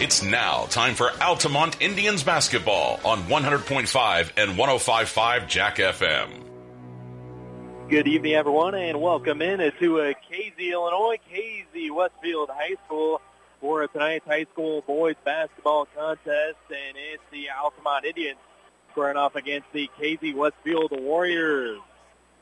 It's now time for Altamont Indians basketball on 100.5 and 105.5 Jack FM. Good evening, everyone, and welcome in to uh, Casey, Illinois, Casey Westfield High School for tonight's high school boys basketball contest, and it's the Altamont Indians squaring off against the Casey Westfield Warriors.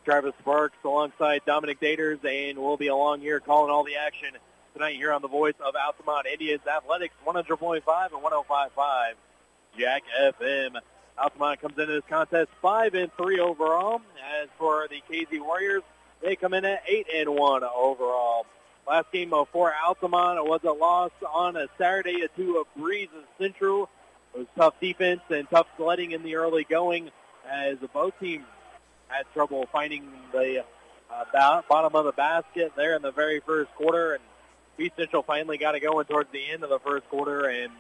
Travis Sparks alongside Dominic Daters, and we'll be along here calling all the action tonight here on the voice of Altamont Indians Athletics 100.5 and 105.5 Jack FM. Altamont comes into this contest five and three overall. As for the Casey Warriors, they come in at eight and one overall. Last game for Altamont was a loss on a Saturday to a Breese Central. It was tough defense and tough sledding in the early going as both teams had trouble finding the uh, bottom of the basket there in the very first quarter. And East Central finally got it going towards the end of the first quarter and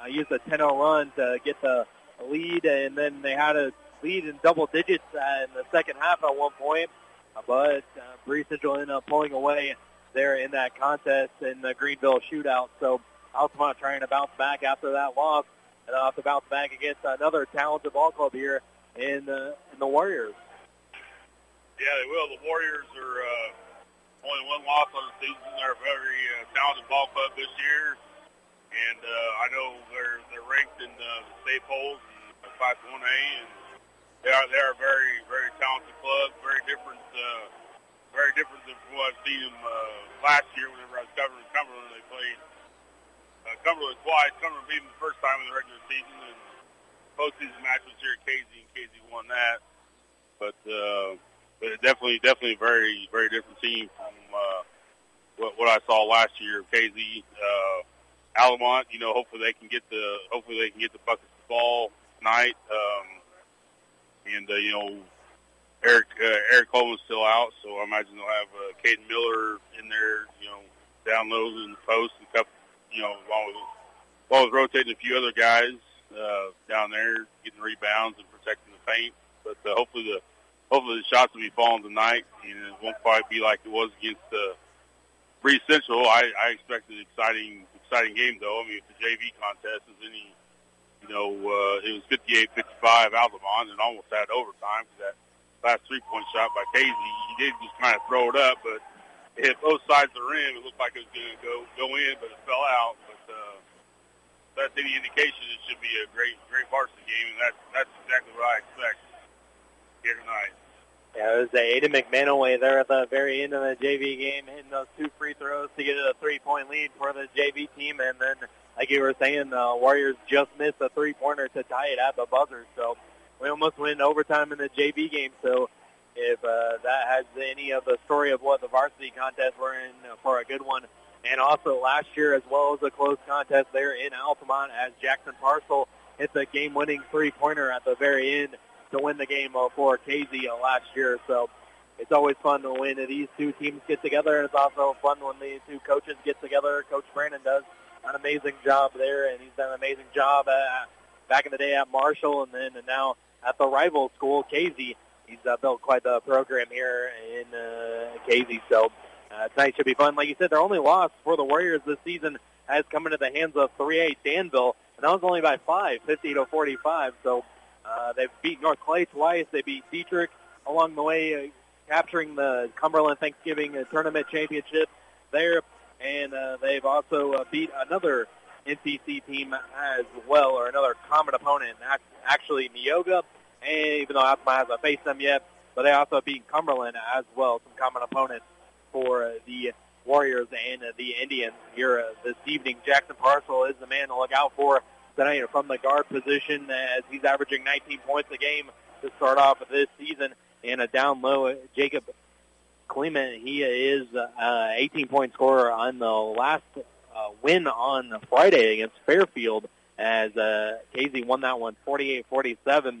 uh, used a 10-0 run to get the lead. And then they had a lead in double digits uh, in the second half at one point. Uh, but uh, Breese Central ended up pulling away there in that contest in the Greenville shootout. So Altamont trying to bounce back after that loss and off to bounce back against another talented ball club here in, uh, in the Warriors. Yeah, they will. The Warriors are uh, only one loss on the season. They're a very uh, talented ball club this year, and uh, I know they're they're ranked in the state polls and Class 1A, and they are they are a very very talented club. Very different, uh, very different than what I've seen them uh, last year. Whenever I was covering Cumberland, they played uh, Cumberland twice. Cumberland beat them the first time in the regular season, and postseason match was here at Casey, and Casey won that. But uh, but definitely, definitely very, very different team from uh, what, what I saw last year. Casey, uh, Altamont, you know, hopefully they can get the, hopefully they can get the buckets of ball tonight. Um, and uh, you know, Eric uh, Eric Coleman's still out, so I imagine they'll have uh, Caden Miller in there, you know, down low in the post and a couple, you know, along with along with rotating a few other guys uh, down there, getting rebounds and protecting the paint. But uh, hopefully the hopefully the shots will be falling tonight, and it won't quite be like it was against uh, Breese Central. I, I expect an exciting, exciting game, though. I mean, if the JV contest is any, you know, uh, it was 58-55 Altamont and almost had overtime because that last three-point shot by Casey, he did just kind of throw it up, but it hit both sides of the rim. It looked like it was going to go go in, but it fell out. But uh, that's any indication, it should be a great, great varsity game, and that's that's exactly what I expect here tonight. Yeah, it was Aiden McManaway there at the very end of the JV game, hitting those two free throws to get a three-point lead for the JV team. And then, like you were saying, the Warriors just missed a three-pointer to tie it at the buzzer. So we almost win overtime in the JV game. So if uh, that has any of the story of what the varsity contest were in for a good one, and also last year as well as a close contest there in Altamont as Jackson Parcel hit the game-winning three-pointer at the very end to win the game for Casey last year. So it's always fun win. These two teams get together, and it's also fun when the two coaches get together. Coach Brandon does an amazing job there, and he's done an amazing job uh, back in the day at Marshall, and then and now at the rival school, Casey. He's uh, built quite the program here in uh, Casey. So uh, tonight should be fun. Like you said, their only loss for the Warriors this season has come into the hands of 3A Danville, and that was only by five, 50 to 45. So uh, they've beat North Clay twice. They beat Dietrich along the way, uh, capturing the Cumberland Thanksgiving uh, Tournament Championship there. And uh, they've also uh, beat another NTC team as well, or another common opponent, actually Neoga. And even though Altamont hasn't faced them yet, but they also beat Cumberland as well, some common opponents for uh, the Warriors and uh, the Indians here uh, this evening. Jackson Parcel is the man to look out for tonight from the guard position as he's averaging 19 points a game to start off this season. And a down low, Jacob Clement, he is uh, 18-point scorer on the last uh, win on Friday against Fairfield as uh, Casey won that one 48-47.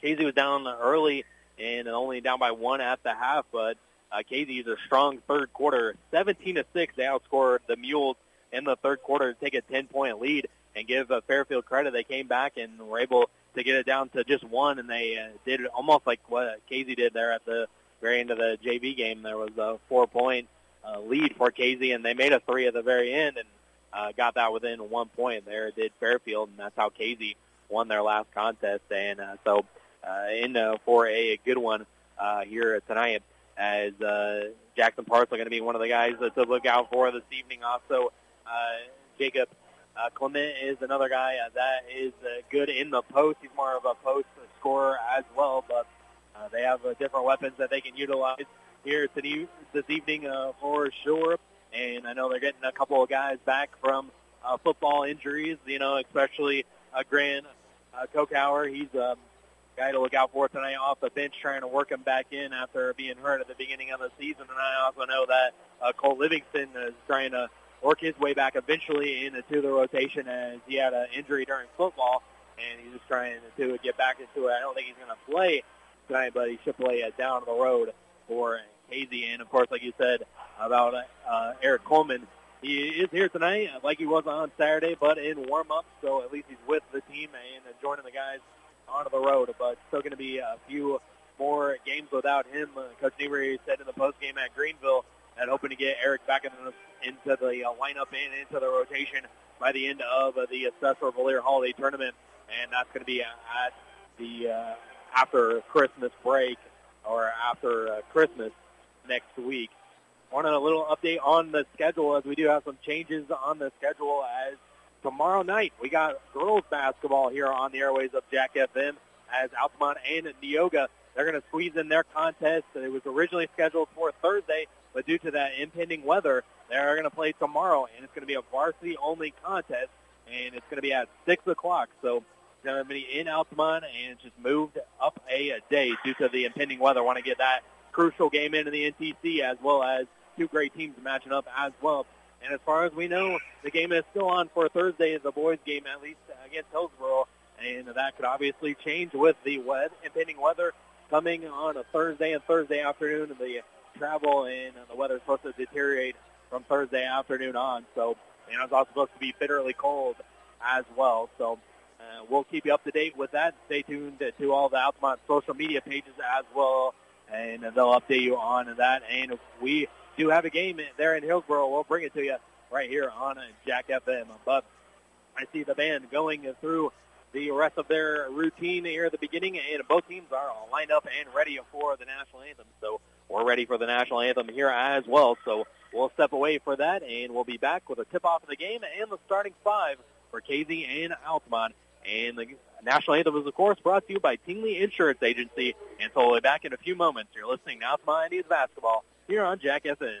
Casey was down early and only down by one at the half, but uh, Casey is a strong third quarter, 17 to six. They outscored the Mules in the third quarter to take a 10-point lead and give uh, Fairfield credit. They came back and were able to get it down to just one, and they uh, did almost like what Casey did there at the very end of the JV game. There was a four-point uh, lead for Casey, and they made a three at the very end. And uh, got that within one point there did Fairfield, and that's how Casey won their last contest. And uh, so uh, in uh, for a, good one uh, here tonight as uh, Jackson Parcel going to be one of the guys to look out for this evening. Also, uh, Jacob uh, Clement is another guy uh, that is uh, good in the post. He's more of a post scorer as well, but uh, they have uh, different weapons that they can utilize here today, this evening uh, for sure. And I know they're getting a couple of guys back from uh, football injuries, you know, especially uh, Grant uh, Kokauer. He's a guy to look out for tonight off the bench, trying to work him back in after being hurt at the beginning of the season. And I also know that uh, Cole Livingston is trying to work his way back eventually into the rotation as he had an injury during football, and he's just trying to get back into it. I don't think he's going to play tonight, but he should play uh, down the road for Casey. And, of course, like you said about uh, Eric Coleman, he is here tonight like he was on Saturday, but in warm-up, so at least he's with the team and joining the guys onto the road. But still going to be a few more games without him. Uh, Coach Niebuhr said in the postgame at Greenville and hoping to get Eric back in the, into the uh, lineup and into the rotation by the end of uh, the Cecil Valier Holiday Tournament, and that's going to be at the uh, after Christmas break or after uh, Christmas next week. Want a little update on the schedule as we do have some changes on the schedule as tomorrow night we got girls basketball here on the airways of Jack FM as Altamont and Neoga they're going to squeeze in their contest. It was originally scheduled for Thursday, but due to that impending weather, they're going to play tomorrow, and it's going to be a varsity-only contest, and it's going to be at 6 o'clock. So going to be in Altamont, and just moved up a day due to the impending weather. want to get that crucial game into the NTC as well as two great teams matching up as well. And as far as we know, the game is still on for Thursday, the boys' game at least against Hillsboro, and that could obviously change with the wet, impending weather coming on a Thursday and Thursday afternoon, and the travel and the weather is supposed to deteriorate from Thursday afternoon on. So, and it's also supposed to be bitterly cold as well. So, uh, we'll keep you up to date with that. Stay tuned to all the Altamont social media pages as well, and they'll update you on that. And if we do have a game there in Hillsboro, we'll bring it to you right here on Jack FM. But I see the band going through the rest of their routine here at the beginning, and both teams are lined up and ready for the national anthem. So we're ready for the national anthem here as well. So we'll step away for that, and we'll be back with a tip-off of the game and the starting five for Casey and Altamont. And the national anthem is, of course, brought to you by Tingley Insurance Agency. And so we'll be back in a few moments. You're listening now to Altamont Indians basketball here on Jack FM.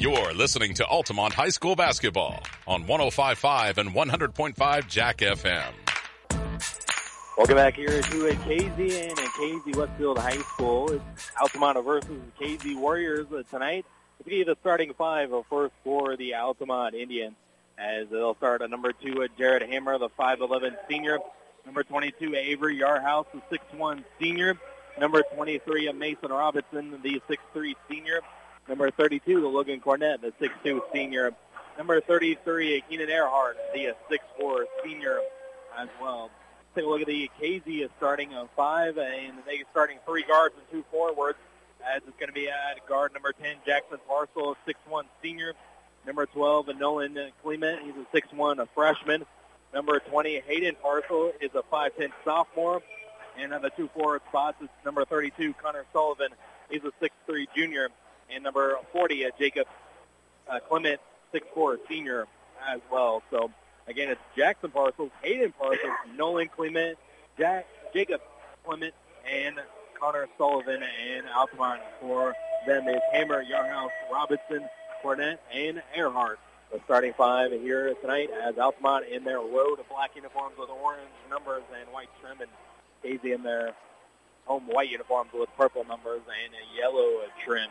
You're listening to Altamont High School basketball on 105.5 and 100.5 Jack FM. Welcome back here to a Casey and Casey Westfield High School. It's Altamont versus Casey Warriors tonight. Let's give you the starting five of first for the Altamont Indians as they'll start at number two Jared Hammer, the 5'11 senior. Number 22, Avery Yarhouse, the 6'1 senior. Number 23, Mason Robinson, the 6'3 senior. Number 32, the Logan Cornett, the 6'2 senior. Number 33, Keenan Earhart, the 6'4 senior as well take a look at the Casey starting of five, and they are starting three guards and two forwards. As it's going to be at guard number 10, Jackson Parcel, 6'1 senior. Number 12, Nolan Clement, he's a 6'1 a freshman. Number 20, Hayden Parcel is a 5'10 sophomore. And on the two forward spots is number 32, Connor Sullivan. He's a 6'3 junior. And number 40, uh, Jacob uh, Clement, 6'4 senior as well. So Again, it's Jackson Parcels, Hayden Parcels, Nolan Clement, Jack, Jacob Clement, and Connor Sullivan and Altamont for them is Hammer, Yarhouse, Robinson, Cornett, and Earhart. The starting five here tonight as Altamont in their road of black uniforms with orange numbers and white trim, and Daisy in their home white uniforms with purple numbers and a yellow trim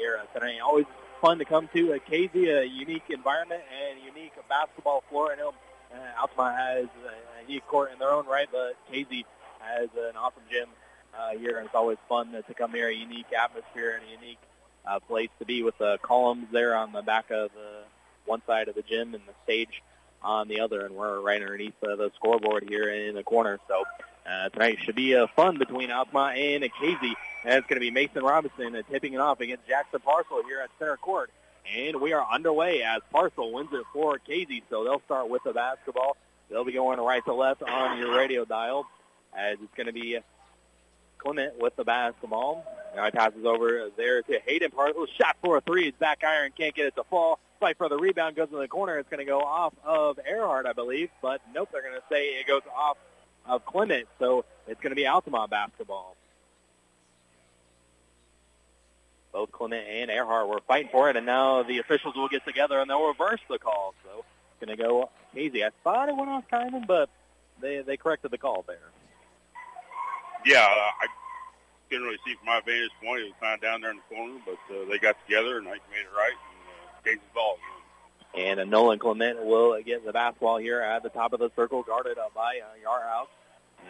here tonight. Always fun to come to. a Casey, a unique environment and unique basketball floor. I know uh, Altamont has a unique court in their own right, but Casey has an awesome gym uh, here, and it's always fun to, to come here. A unique atmosphere and a unique uh, place to be with the columns there on the back of the one side of the gym and the stage on the other, and we're right underneath uh, the scoreboard here in the corner. So uh, tonight should be uh, fun between Altamont and Casey. It's going to be Mason Robinson uh, tipping it off against Jackson Parcel here at center court. And we are underway as Parcel wins it for Casey. So they'll start with the basketball. They'll be going right to left on your radio dial as it's going to be Clement with the basketball. Now he passes over there to Hayden Parcel. Shot for a three. It's back iron. Can't get it to fall. Fight for the rebound. Goes in the corner. It's going to go off of Earhart, I believe. But nope, they're going to say it goes off of Clement. So it's going to be Altamont basketball. both Clement and Earhart were fighting for it, and now the officials will get together and they'll reverse the call. So it's going to go easy. I thought it went off timing, but they they corrected the call there. Yeah, I couldn't really see from my vantage point. It was kind of down there in the corner, but uh, they got together and I made it right and uh, gave the ball. And uh, Nolan Clement will get the basketball here at the top of the circle, guarded by uh, Yarhouse.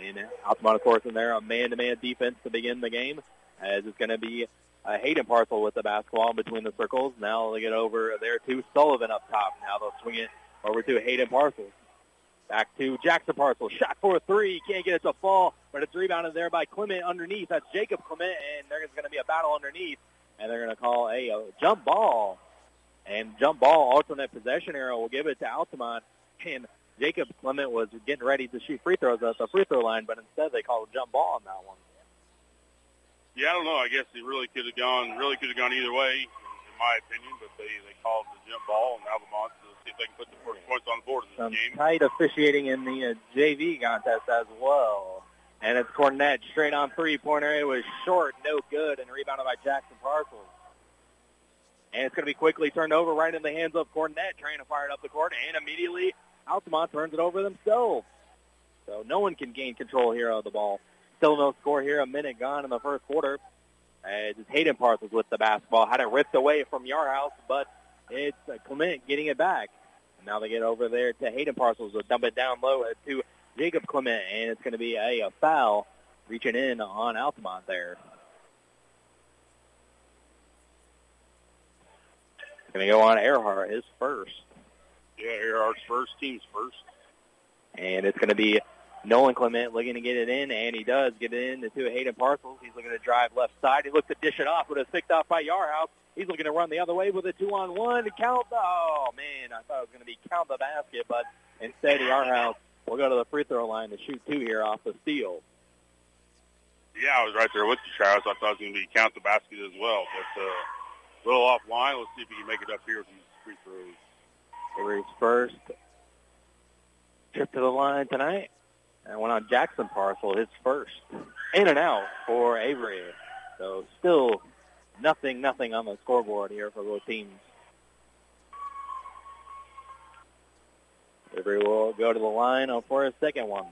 And Altamont, of course, in there, a man-to-man defense to begin the game, as it's going to be uh, Hayden Parcel with the basketball in between the circles. Now they get over there to Sullivan up top. Now they'll swing it over to Hayden Parcel. Back to Jackson Parcel. Shot for three. Can't get it to fall, but it's rebounded there by Clement underneath. That's Jacob Clement, and there's going to be a battle underneath, and they're going to call a, a jump ball. And jump ball, alternate possession arrow will give it to Altamont. And Jacob Clement was getting ready to shoot free throws at the free throw line, but instead they called a jump ball on that one. Yeah, I don't know. I guess it really could have gone really could have gone either way, in my opinion. But they they called the jump ball, and Altamont to see if they can put the first points on the board in this Some game. tight officiating in the uh, JV contest as well. And it's Cornett straight on three-pointer. It was short, no good, and rebounded by Jackson Parcels. And it's going to be quickly turned over right in the hands of Cornett, trying to fire it up the court, and immediately Altamont turns it over themselves. So no one can gain control here of the ball. Still no score here. A minute gone in the first quarter. As Hayden Parcels with the basketball. Had it ripped away from Yarhouse, but it's uh, Clement getting it back. And now they get over there to Hayden Parcels to dump it down low to Jacob Clement, and it's going to be a, a foul reaching in on Altamont there. Going to go on Earhart, his first. Yeah, Earhart's first, team's first. And it's going to be Nolan Clement looking to get it in, and he does get it in to Hayden Parcels. He's looking to drive left side. He looks to dish it off, but it's picked off by Yarhouse. He's looking to run the other way with a two-on-one count. The, oh, man, I thought it was going to be count the basket, but instead Yarhouse will go to the free throw line to shoot two here off the steal. Yeah, I was right there with you, Travis. I thought it was going to be count the basket as well, but uh, a little offline. Let's see if he can make it up here with these free throws. Series first trip to the line tonight. And went on Jackson Parcel, his first. In and out for Avery. So still nothing, nothing on the scoreboard here for both teams. Avery will go to the line for a second one.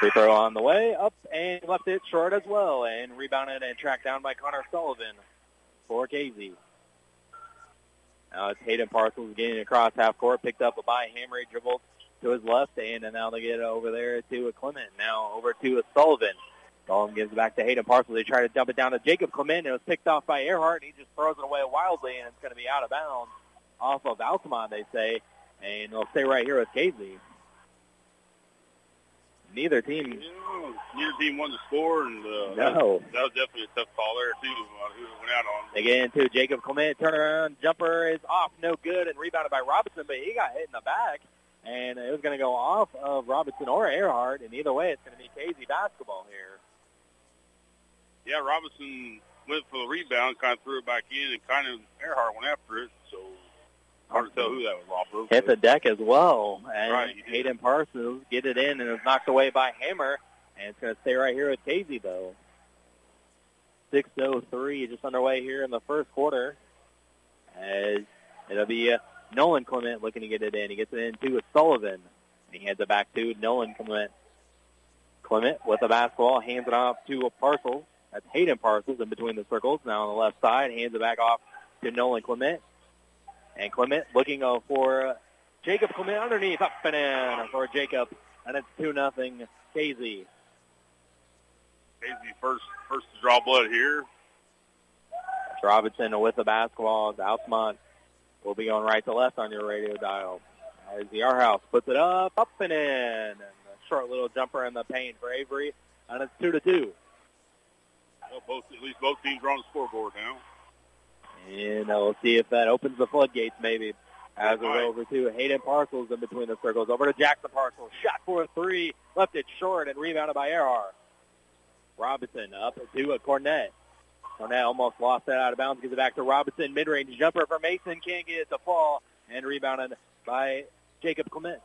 Free throw on the way, up and left it short as well, and rebounded and tracked down by Connor Sullivan for Casey. It's Hayden Parcels getting across half court, picked up a by Hammer, dribbled to his left, and now they get over there to a Clement. Now over to a Sullivan. Sullivan gives it back to Hayden Parcels. They try to dump it down to Jacob Clement. It was picked off by Earhart, and he just throws it away wildly, and it's going to be out of bounds off of Altamont, they say, and they'll stay right here with Casey neither team. Yeah, neither team won the score, and uh, no. that, was, that was definitely a tough call there too. Uh, who went out on? They get into Jacob Clement turnaround jumper is off, no good, and rebounded by Robinson, but he got hit in the back, and it was going to go off of Robinson or Earhart, and either way, it's going to be Casey basketball here. Yeah, Robinson went for the rebound, kind of threw it back in, and kind of Earhart went after it. Hard to tell who that was off of. Hit the deck as well. And Right. Hayden Parcels get it in and it was knocked away by Hammer. And it's going to stay right here with Casey, though. 6.03 just underway here in the first quarter. As it'll be uh, Nolan Clement looking to get it in. He gets it in to Sullivan. And he hands it back to Nolan Clement. Clement with the basketball, hands it off to a Parcels. That's Hayden Parcels in between the circles. Now on the left side, hands it back off to Nolan Clement. And Clement looking uh, for uh, Jacob Clement underneath, up and in for Jacob. And it's 2 nothing Casey. Casey first first to draw blood here. That's Robinson with the basketball. Altamont will be going right to left on your radio dial. As the R House puts it up, up and in. And a short little jumper in the paint for Avery. And it's 2 to 2. Well, both at least both teams are on the scoreboard now. And we'll see if that opens the floodgates maybe. As we go over to Hayden Parcels in between the circles. Over to Jackson Parcels. Shot for a three. Left it short and rebounded by Earhart. Robinson up to a Cornett. Cornett almost lost that out of bounds. Gives it back to Robinson. Mid-range jumper for Mason. Can't get it to fall. And rebounded by Jacob Clement.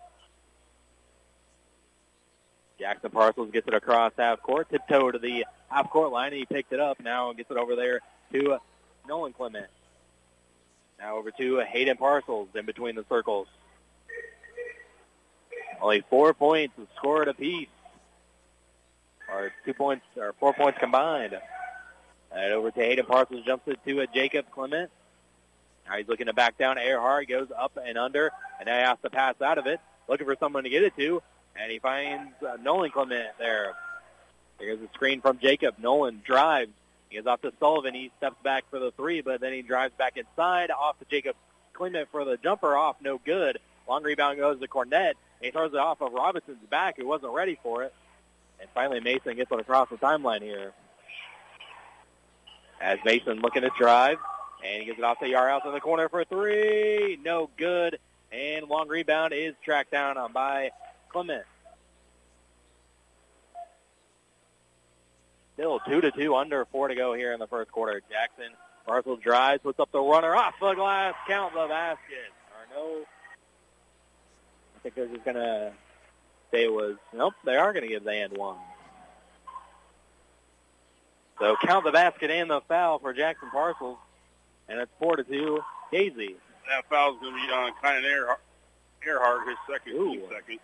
Jackson Parcels gets it across half court. Tiptoe to the half court line. And He picked it up now and gets it over there to Nolan Clement. Now over to Hayden Parcels in between the circles. Only four points scored apiece. Or two points, or four points combined. And over to Hayden Parcels, jumps it to a Jacob Clement. Now he's looking to back down. Earhart goes up and under, and now he has to pass out of it. Looking for someone to get it to, and he finds uh, Nolan Clement there. There's a screen from Jacob. Nolan drives. He off to Sullivan. He steps back for the three, but then he drives back inside off to Jacob Clement for the jumper off. No good. Long rebound goes to Cornett. He throws it off of Robinson's back, who wasn't ready for it. And finally, Mason gets it across the timeline here. As Mason looking to drive, and he gets it off to Yarhouse in the corner for three. No good. And long rebound is tracked down by Clement. Still two to two, under four to go here in the first quarter. Jackson Parcel drives, puts up the runner off the glass, count the basket. Or no, I think they're just gonna say it was. Nope, they are gonna give the and one. So count the basket and the foul for Jackson Parcels, and it's four to two. Casey. That foul's going to be on kind of Earhart, Earhart, his second, Ooh. second.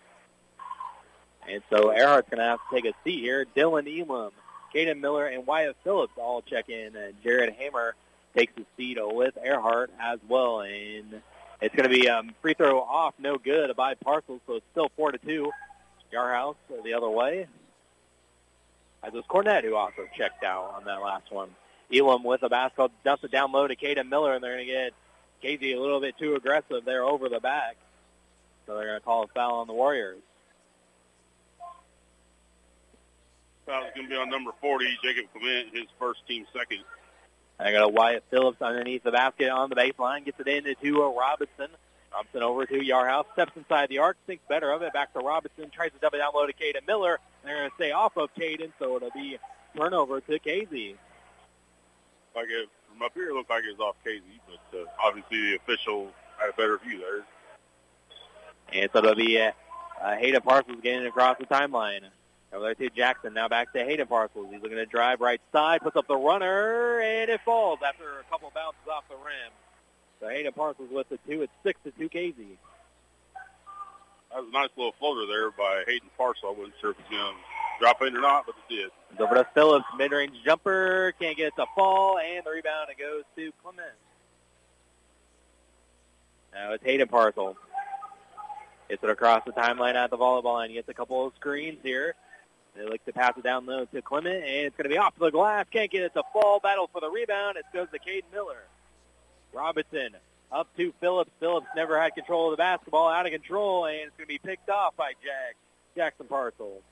And so Earhart's going to have to take a seat here. Dylan Elam, Caden Miller, and Wyatt Phillips all check in. And Jared Hammer takes a seat with Earhart as well. And it's going to be um, free throw off, no good by Parcels. So it's still 4 to 2. Yarhouse the other way. As was Cornett who also checked out on that last one. Elam with the basketball, dumps it down low to Caden Miller, and they're going to get Casey a little bit too aggressive there over the back. So they're going to call a foul on the Warriors. Foul's going to be on number 40, Jacob Clement, his first team second. And I got a Wyatt Phillips underneath the basket on the baseline, gets it into to Robinson. Robinson over to Yarhouse, steps inside the arc, thinks better of it, back to Robinson, tries to dump it down low to Caden Miller. They're going to stay off of Caden, so it'll be turnover to Casey. Like it, from up here, it looked like it was off Casey, but uh, obviously the official had a better view there. And so it'll be uh, uh, Hayden Parcels getting across the timeline. Over there to Jackson. Now back to Hayden Parcels. He's looking to drive right side, puts up the runner, and it falls after a couple bounces off the rim. So Hayden Parcels with the two. It's six to two Casey. That was a nice little floater there by Hayden Parcel. I wasn't sure if it was going to drop in or not, but it did. It's over to Phillips, mid-range jumper, can't get it to fall, and the rebound it goes to Clement. Now it's Hayden Parcel. Gets it across the timeline at the volleyball line. Gets a couple of screens here. They like to pass it down low to Clement, and it's going to be off the glass. Can't get it to fall. Battle for the rebound. It goes to Caden Miller. Robinson up to Phillips. Phillips never had control of the basketball. Out of control, and it's going to be picked off by Jack Jackson Parcel.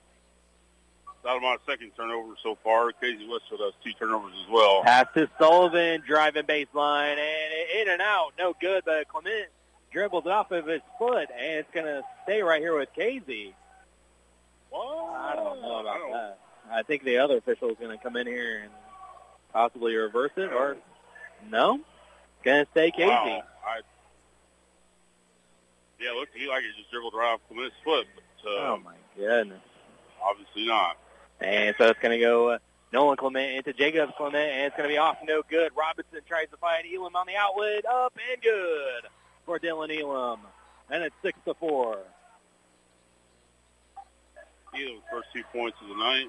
My second turnover so far. Casey Westfield has two turnovers as well. Pass to Sullivan, driving baseline, and in and out. No good, but Clement dribbles it off of his foot, and it's going to stay right here with Casey. Well, I don't know about I don't- that. I think the other official is going to come in here and possibly reverse it, or no, going to stay Casey. Wow. I, yeah, it looked to me like it just dribbled right off Clement's foot, but uh, Oh my goodness! obviously not. And so it's going to go uh, Nolan Clement into Jacob Clement, and it's going to be off no good. Robinson tries to find Elam on the outlet, up and good for Dylan Elam, and it's six to four. Elam's first two points of the night.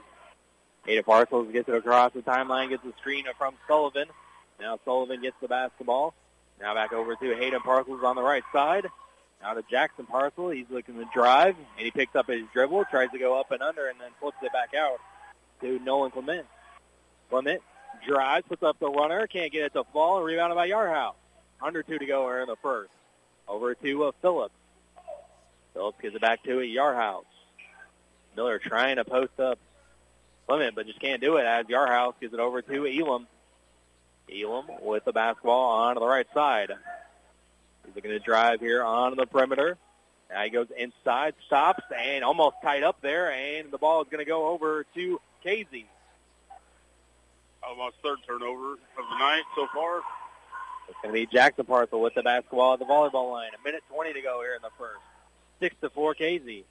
Ada Parcels gets it across the timeline, gets the screen from Sullivan. Now Sullivan gets the basketball. Now back over to Hayden Parcels on the right side. Now to Jackson Parcel. He's looking to drive, and he picks up his dribble, tries to go up and under, and then flips it back out to Nolan Clement. Clement drives, puts up the runner, can't get it to fall, and rebounded by Yarhouse. Under two to go here in the first. Over to uh, Phillips. Phillips gives it back to Yarhouse. Miller trying to post up Clement, but just can't do it as Yarhouse gives it over to Elam. Elam with the basketball onto the right side. He's looking to drive here on the perimeter. Now he goes inside, stops, and almost tied up there, and the ball is going to go over to Casey. Almost third turnover of the night so far. It's going to be Jackson Parcel with the basketball at the volleyball line. A minute 20 to go here in the first. 6 to 4 Casey.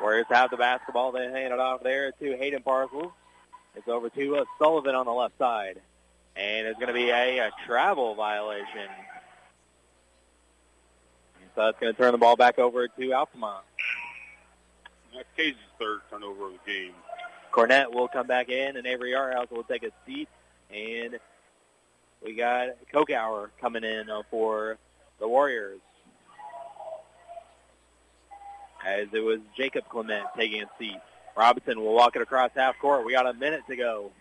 Warriors have the basketball. They hand it off there to Hayden Parcels. It's over to uh, Sullivan on the left side. And it's going to be a, a travel violation. And so it's going to turn the ball back over to Altamont. That's Casey's third turnover of the game. Cornett will come back in, and Avery Yarhouse will take a seat. And we got Kokauer coming in uh, for the Warriors. As it was Jacob Clement taking a seat. Robinson will walk it across half court. We got a minute to go.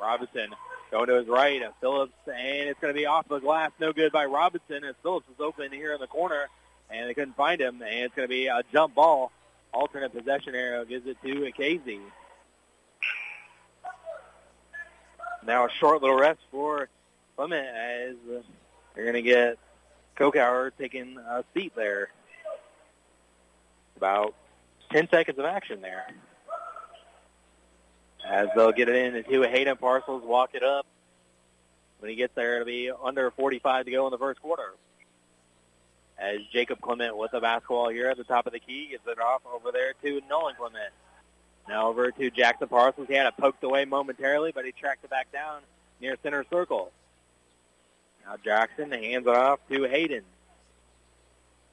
Robinson going to his right. Phillips, and it's going to be off the glass. No good by Robinson as Phillips was open here in the corner, and they couldn't find him. And it's going to be a jump ball. Alternate possession arrow gives it to Casey. Now a short little rest for Clement as they're going to get Kokauer taking a seat there. About 10 seconds of action there. As they'll get it in into Hayden Parcels, walk it up. When he gets there, it'll be under 45 to go in the first quarter. As Jacob Clement with the basketball here at the top of the key gets it off over there to Nolan Clement. Now over to Jackson Parcels. He had it poked away momentarily, but he tracked it back down near center circle. Now Jackson hands it off to Hayden.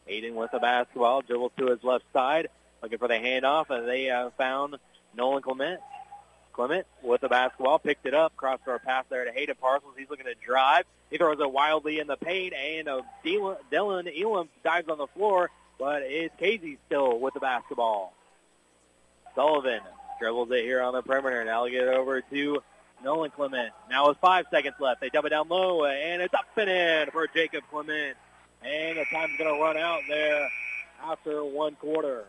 Hayden with the basketball, dribbles to his left side, looking for the handoff, and they uh, found Nolan Clement. Clement with the basketball, picked it up, crossed our pass there to Hayden Parcels. He's looking to drive. He throws it wildly in the paint, and uh, Dylan, Dylan Elam dives on the floor, but it's Casey still with the basketball. Sullivan dribbles it here on the perimeter. Now he'll get it over to Nolan Clement. Now with five seconds left, they dump it down low, and it's up and in for Jacob Clement. And the time's going to run out there after one quarter.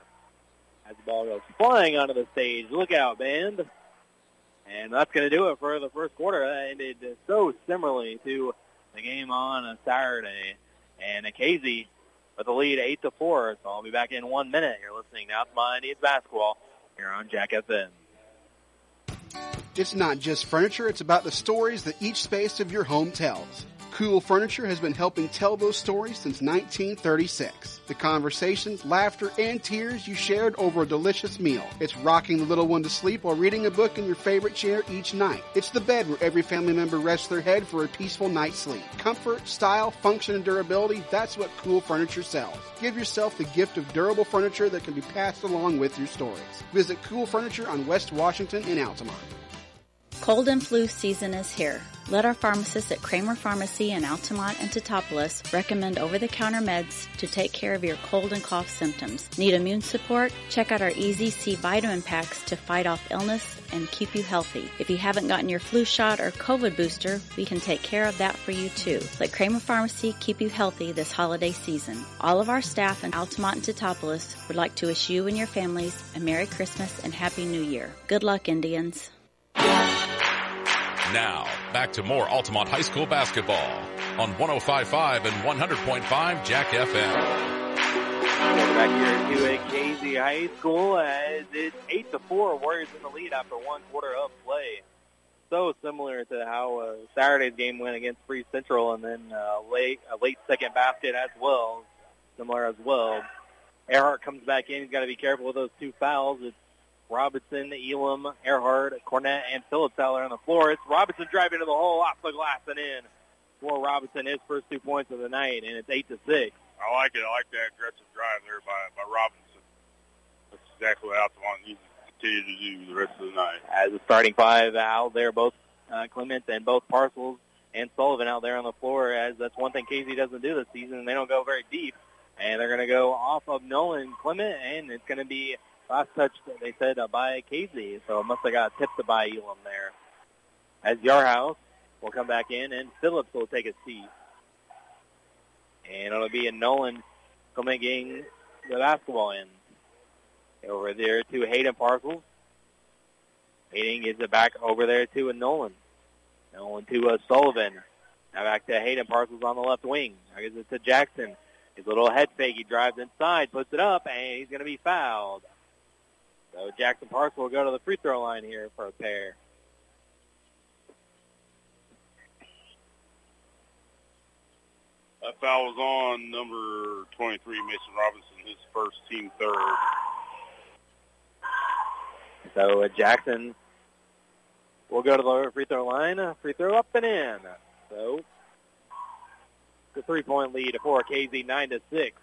As the ball goes flying onto the stage. Look out, band. And that's going to do it for the first quarter. That ended so similarly to the game on a Saturday. And Casey with the lead 8 to 4. So I'll be back in one minute. You're listening now to My Indians Basketball here on Jack FM. It's not just furniture, it's about the stories that each space of your home tells. Cool Furniture has been helping tell those stories since 1936. The conversations, laughter, and tears you shared over a delicious meal. It's rocking the little one to sleep while reading a book in your favorite chair each night. It's the bed where every family member rests their head for a peaceful night's sleep. Comfort, style, function, and durability, that's what cool furniture sells. Give yourself the gift of durable furniture that can be passed along with your stories. Visit Cool Furniture on West Washington in Altamont. Cold and flu season is here. Let our pharmacists at Kramer Pharmacy in Altamont and Teutopolis recommend over-the-counter meds to take care of your cold and cough symptoms. Need immune support? Check out our Easy C vitamin packs to fight off illness and keep you healthy. If you haven't gotten your flu shot or COVID booster, we can take care of that for you too. Let Kramer Pharmacy keep you healthy this holiday season. All of our staff in Altamont and Teutopolis would like to wish you and your families a Merry Christmas and Happy New Year. Good luck, Indians. Now, back to more Altamont High School basketball on 105.5 and 100.5 Jack FM. Back here to Casey High School as it's 8 to 4 Warriors in the lead after one quarter of play. So similar to how uh, Saturday's game went against Breese Central and then uh, late, a late second basket as well, similar as well. Earhart comes back in. He's got to be careful with those two fouls. It's Robinson, Elam, Earhart, Cornett, and Phillips out there on the floor. It's Robinson driving to the hole, off the glass and in. For Robinson, his first two points of the night, and it's eight to six. I like it. I like that aggressive drive there by, by Robinson. That's exactly what Altamont needs to continue to do the rest of the night. As the starting five out there, both uh, Clement and both Parcels and Sullivan out there on the floor, as that's one thing Casey doesn't do this season. They don't go very deep, and they're going to go off of Nolan Clement, and it's going to be last touch, they said, uh, by Casey, so it must have got tipped to by Elam there. As Yarhouse will come back in, and Phillips will take a seat. And it'll be a Nolan coming getting the basketball in. Over there to Hayden Parcels. Hayden gets it back over there to a Nolan. Nolan to a Sullivan. Now back to Hayden Parcels on the left wing. Now gives it to Jackson. His little head fake. He drives inside, puts it up, and he's going to be fouled. So Jackson Parcel will go to the free throw line here for a pair. That foul was on number 23, Mason Robinson, his first team third. So uh, Jackson will go to the free throw line. Free throw up and in. So the three-point lead for Casey, 9 to 6.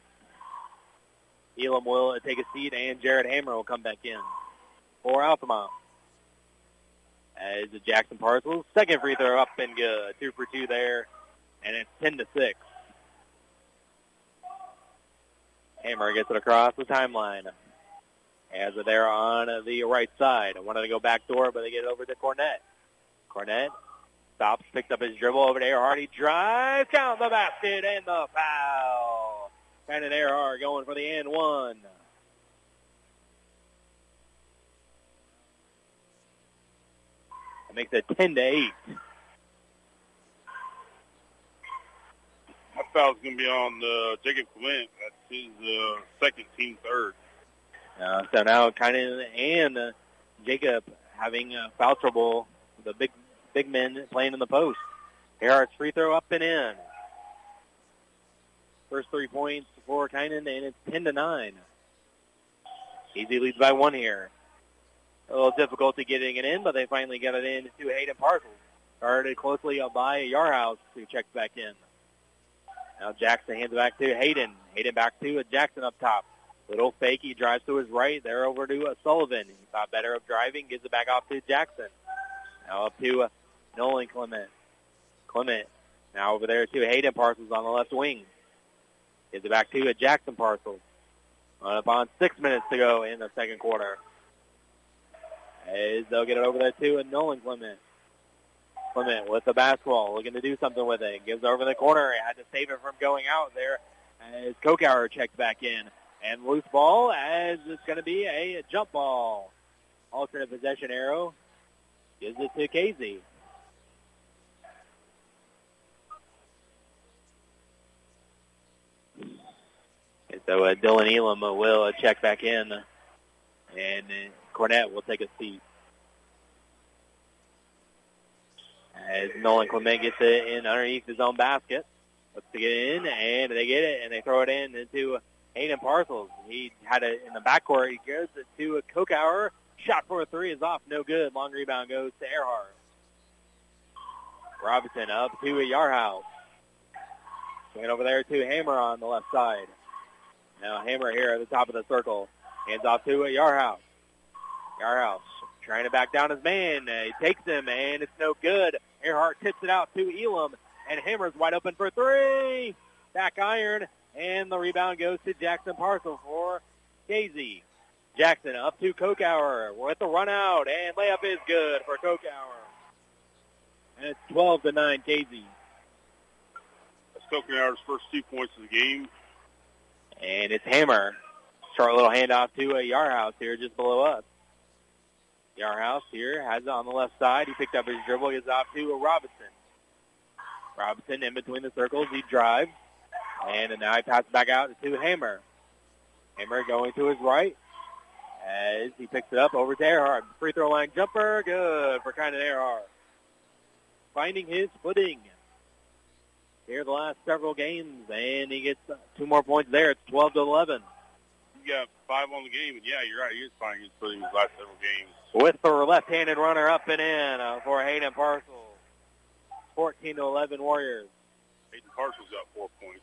Elam will take a seat, and Jared Hammer will come back in for Altamont. As Jackson Parcels, second free throw up and good. Two for two there, and it's 10 to 6. Hammer gets it across the timeline. As they're there on the right side. I wanted to go back door, but they get it over to Cornett. Cornett stops, picks up his dribble over Earhart. He drives, count the basket, and the foul. Brandon Earhart going for the end one. That makes it 10 to 8. That foul's going to be on uh, Jacob Clement. That's his uh, second team third. Uh, so now Keenan and uh, Jacob having uh, foul trouble. The big big men playing in the post. Earhart's free throw up and in. First three points for Keenan, and it's 10 to 9. Easy leads by one here. A little difficulty getting it in, but they finally get it in to Hayden Parcels. Guarded closely by Yarhouse, who checks back in. Now Jackson hands it back to Hayden. Hayden back to Jackson up top. Little fake. He drives to his right. There over to Sullivan. He thought better of driving. Gives it back off to Jackson. Now up to uh, Nolan Clement. Clement now over there to Hayden Parcels on the left wing. Gives it back to Jackson Parcels. Up on six minutes to go in the second quarter. As they'll get it over there to uh, Nolan Clement. Clement with the basketball, looking to do something with it. Gives it over the corner. Had to save it from going out there as Kokauer checks back in. And loose ball as it's going to be a jump ball. Alternate possession arrow gives it to Casey. So uh, Dylan Elam uh, will uh, check back in, and uh, Cornett will take a seat. As Nolan Clement gets it in underneath his own basket. Let's get it in, and they get it, and they throw it in into Hayden Parcels. He had it in the backcourt. He goes it to Kokauer. Shot for a three is off. No good. Long rebound goes to Earhart. Robinson up to Yarhouse. Swing over there to Hammer on the left side. Now Hammer here at the top of the circle. Hands off to Yarhouse. Yarhouse trying to back down his man. Uh, he takes him, and it's no good. Earhart tips it out to Elam, and Hammer's wide open for three. Back iron, and the rebound goes to Jackson Parcel for Casey. Jackson up to Kokauer with the run out, and layup is good for Kokauer. And it's 12 to 9 Casey. That's Kokauer's first two points of the game. And it's Hammer. Short little handoff to a Yarhouse here just below us. Yarhouse here has it on the left side. He picked up his dribble, gets off to a Robinson. Robinson in between the circles. He drives. And uh, now he passes back out to Hammer. Hammer going to his right as he picks it up over to Earhart. Free throw line jumper. Good for Keenan Earhart. Finding his footing here the last several games, and he gets two more points there. It's 12 to 11. He got five on the game, and yeah, you're right. He is finding his footing his last several games. With the left-handed runner up and in uh, for Hayden Parcels. 14 to 11 Warriors. Hayden Parcels got four points.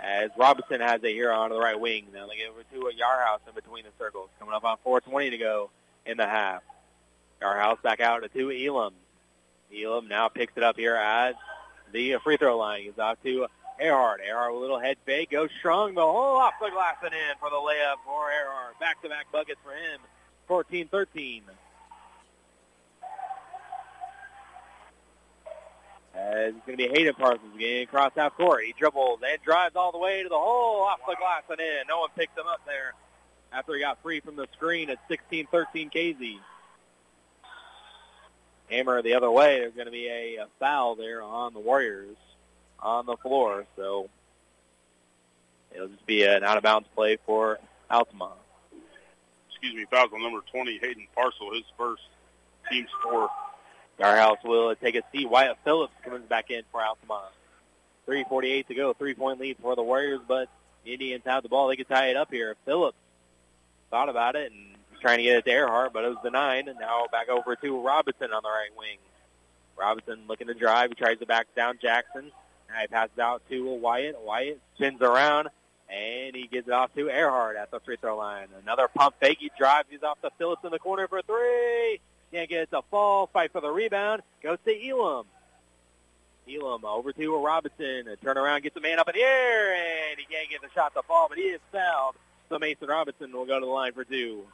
As Robinson has it here on the right wing. Now they get over to a Yarhouse in between the circles. Coming up on 4.20 to go in the half. Yarhouse back out to Elam. Elam now picks it up here at the uh, free throw line. He's out to Earhart. Earhart with a little head fake. Goes strong. The oh, hole off the glass and in for the layup for Earhart. Back-to-back buckets for him. 14-13. As it's going to be Hayden Parcels getting across half court. He dribbles and drives all the way to the hole, off the glass and in. No one picks him up there after he got free from the screen at 16-13 Casey. Hammer the other way. There's going to be a, a foul there on the Warriors on the floor. So it'll just be an out-of-bounds play for Altamont. Excuse me, foul on number 20, Hayden Parcel, his first team score. Yarhouse will take a seat. Wyatt Phillips comes back in for Altamont. 3.48 to go. Three-point lead for the Warriors, but the Indians have the ball. They can tie it up here. Phillips thought about it and trying to get it to Earhart, but it was denied. And now back over to Robinson on the right wing. Robinson looking to drive. He tries to back down Jackson. Now he passes out to Wyatt. Wyatt spins around, and he gives it off to Earhart at the free throw line. Another pump fake. He drives. He's off to Phillips in the corner for three. Can't get it to fall. Fight for the rebound. Goes to Elam. Elam over to Robinson. A turn around, gets the man up in the air, and he can't get the shot to fall, but he is fouled. So Mason Robinson will go to the line for two.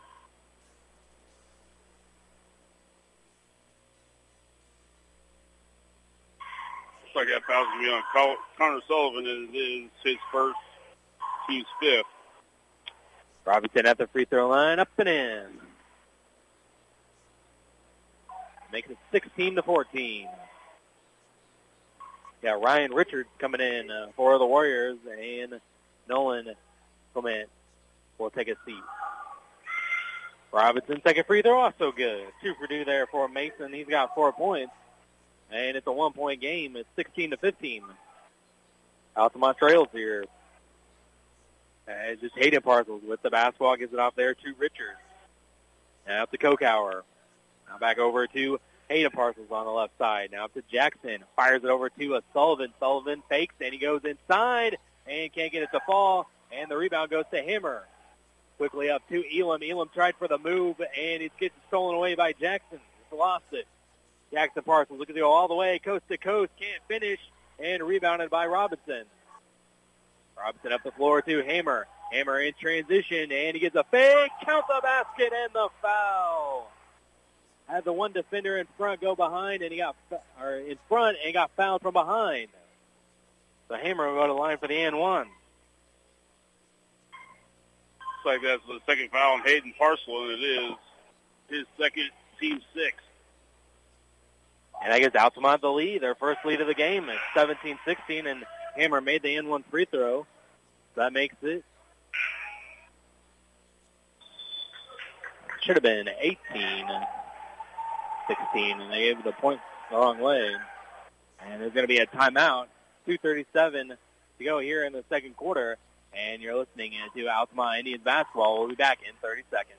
Like that going to be on Connor Sullivan, is his first, team's fifth. Robinson at the free throw line, up and in. Makes it 16 to 14. Yeah, Ryan Richards coming in uh, for the Warriors, and Nolan Clement will take a seat. Robinson second free throw also good. Two for two there for Mason. He's got four points, and it's a one-point game. It's 16 to 15. Altamont trails here. As just Hayden Parcels with the basketball gives it off there to Richards. Now up to Kokauer. Now back over to Hayden Parcels on the left side. Now up to Jackson. Fires it over to a Sullivan. Sullivan fakes and he goes inside and can't get it to fall. And the rebound goes to Hammer. Quickly up to Elam. Elam tried for the move and it gets stolen away by Jackson. He's lost it. Jackson Parcels looking to go all the way coast to coast. Can't finish and rebounded by Robinson. Robinson up the floor to Hammer. Hammer in transition, and he gets a fake, count the basket, and the foul. Had the one defender in front go behind, and he got or in front and got fouled from behind. So Hammer will go to the line for the and one. Looks like that's the second foul on Hayden Parcel, and it is his second, team six. And I guess Altamont the lead, their first lead of the game, is 17-16, and Hammer made the N1 free throw. That makes it. Should have been 18, 16, and they gave the point the wrong way. And there's going to be a timeout. 2.37 to go here in the second quarter. and you're listening to Altamont Indians basketball. We'll be back in 30 seconds.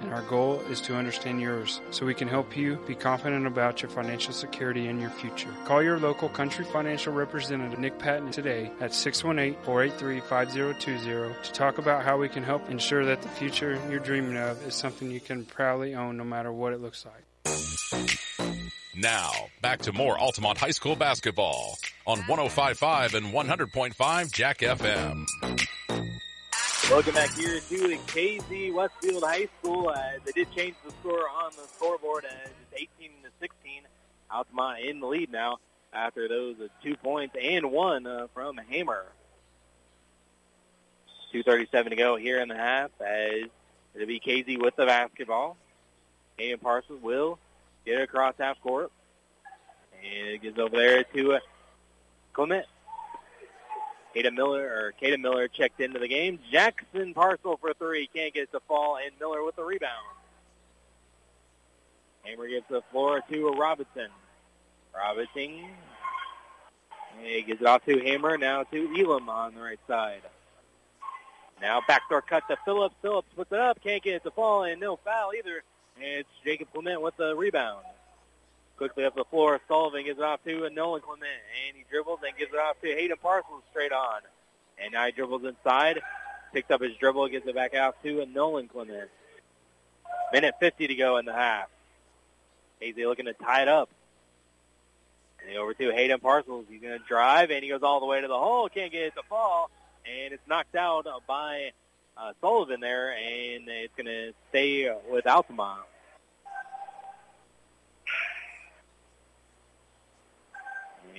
and our goal is to understand yours so we can help you be confident about your financial security and your future. Call your local country financial representative, Nick Patton, today at 618-483-5020 to talk about how we can help ensure that the future you're dreaming of is something you can proudly own no matter what it looks like. Now, back to more Altamont High School basketball on 105.5 and 100.5 Jack FM. Welcome back here to Casey Westfield High School. Uh, they did change the score on the scoreboard as it's 18 to 16. Altamont in the lead now after those uh, two points and one uh, from Hammer. 2.37 to go here in the half as it'll be Casey with the basketball. Hayden Parcels will get it across half court. And it gets over there to uh, Clement. Kata Miller or Kata Miller checked into the game. Jackson Parcel for three. Can't get it to fall, and Miller with the rebound. Hammer gives the floor to Robinson. Robinson. He gives it off to Hammer, Now to Elam on the right side. Now backdoor cut to Phillips. Phillips puts it up. Can't get it to fall, and no foul either. And it's Jacob Clement with the rebound. Quickly up the floor, Sullivan gives it off to Nolan Clement, and he dribbles and gives it off to Hayden Parcels straight on. And now he dribbles inside, picks up his dribble, gives it back out to Nolan Clement. Minute 50 to go in the half. Hazy looking to tie it up. And over to Hayden Parcels. He's going to drive, and he goes all the way to the hole. Can't get it to fall, and it's knocked out by uh, Sullivan there, and it's going to stay with Altamont.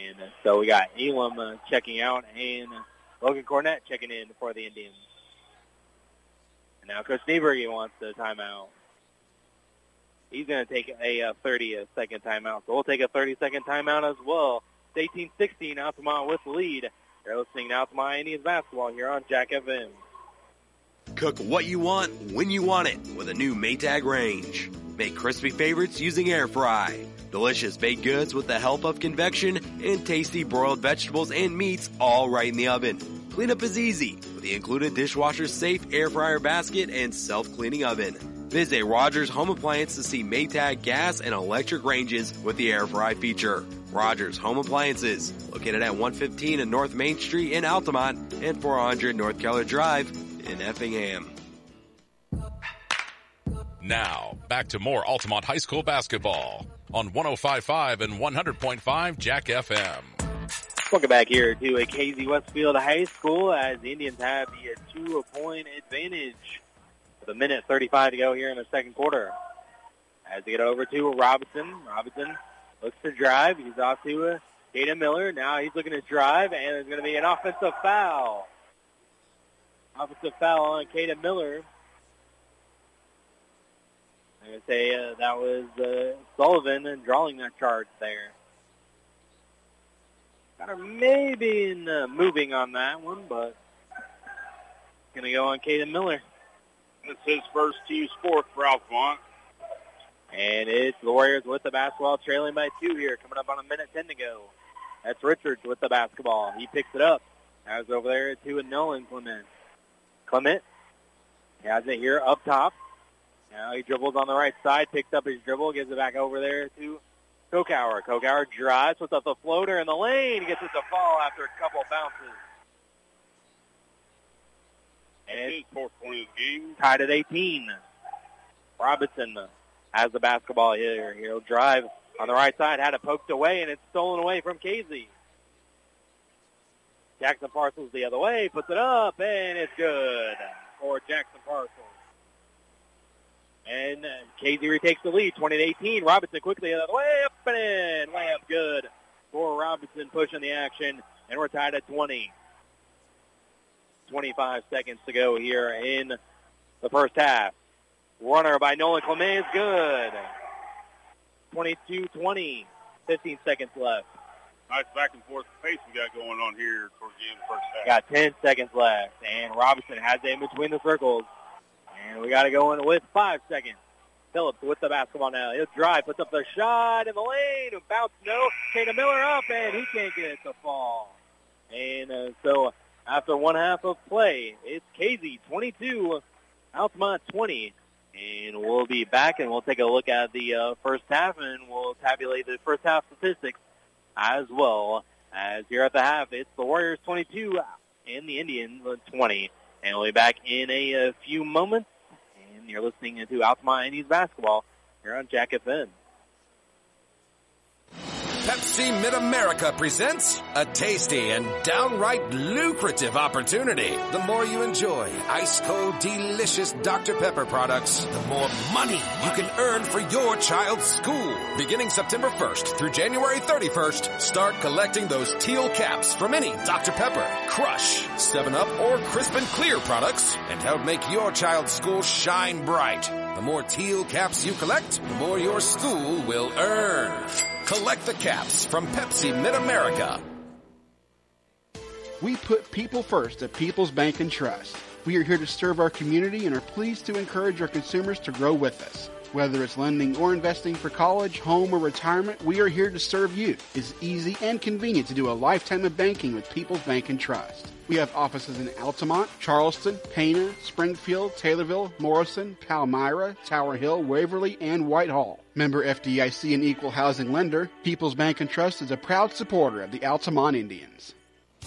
And uh, so we got Elam uh, checking out and uh, Logan Cornett checking in for the Indians. And now Coach Nieberg wants the timeout. He's going to take a uh, 30-second timeout. So we'll take a 30-second timeout as well. It's 18-16, Altamont with the lead. You're listening now to my Indians basketball here on Jack FM. Cook what you want when you want it with a new Maytag range. Make crispy favorites using air fry. Delicious baked goods with the help of convection and tasty broiled vegetables and meats all right in the oven. Cleanup is easy with the included dishwasher safe air fryer basket and self-cleaning oven. Visit Rogers Home Appliance to see Maytag gas and electric ranges with the air fry feature. Rogers Home Appliances, located at 115 and North Main Street in Altamont and 400 North Keller Drive in Effingham. Now, back to more Altamont High School basketball on 105.5 and 100.5 Jack FM. Welcome back here to a Casey Westfield High School as the Indians have the two-point advantage with a minute 35 to go here in the second quarter. As they get over to Robinson. Robinson looks to drive. He's off to uh, Dana Miller. Now he's looking to drive, and there's going to be an offensive foul. Offensive foul on Caden Miller. Going to say uh, that was uh, Sullivan and drawing that charge there. Kind of maybe in uh, moving on that one, but going to go on Caden Miller. It's his first team sport for Altamont. And it's the Warriors with the basketball, trailing by two here, coming up on a minute ten to go. That's Richards with the basketball. He picks it up. Now it's over there to a Nolan Clement. Clement has it here up top. Now he dribbles on the right side, picks up his dribble, gives it back over there to Kokauer. Kokauer drives, puts up the floater in the lane, gets it to fall after a couple bounces. And his fourth point of the game. Tied at 18. Robinson has the basketball here. He'll drive on the right side, had it poked away, and it's stolen away from Casey. Jackson Parcels the other way, puts it up, and it's good for Jackson Parcels. And uh, Casey retakes the lead, 20 to 18. Robinson quickly the other way, up and in. Layup good for Robinson pushing the action, and we're tied at 20. 25 seconds to go here in the first half. Runner by Nolan Clement is good. 22-20, 15 seconds left. nice back and forth pace we got going on here towards the end of the first half. Got 10 seconds left, and Robinson has it in between the circles. And we got to go in with five seconds. Phillips with the basketball now. He'll drive, puts up the shot in the lane, bounce no. Kana Miller up, and he can't get it to fall. And uh, so after one half of play, it's Casey 22, Altamont 20. And we'll be back, and we'll take a look at the uh, first half, and we'll tabulate the first half statistics as well. As here at the half, it's the Warriors 22 and the Indians 20. And we'll be back in a, a few moments. And you're listening to Altamont Indians basketball here on Jack FM. Pepsi Mid-America presents a tasty and downright lucrative opportunity. The more you enjoy ice-cold, delicious Dr. Pepper products, the more money you can earn for your child's school. Beginning September 1st through January 31st, start collecting those teal caps from any Dr. Pepper, Crush, 7-Up, or Crisp and Clear products and help make your child's school shine bright. The more teal caps you collect, the more your school will earn. Collect the caps from Pepsi Mid-America. We put people first at People's Bank and Trust. We are here to serve our community and are pleased to encourage our consumers to grow with us. Whether it's lending or investing for college, home, or retirement, we are here to serve you. It's easy and convenient to do a lifetime of banking with People's Bank and Trust. We have offices in Altamont, Charleston, Pana, Springfield, Taylorville, Morrison, Palmyra, Tower Hill, Waverly, and Whitehall. Member FDIC and equal housing lender, People's Bank and Trust is a proud supporter of the Altamont Indians.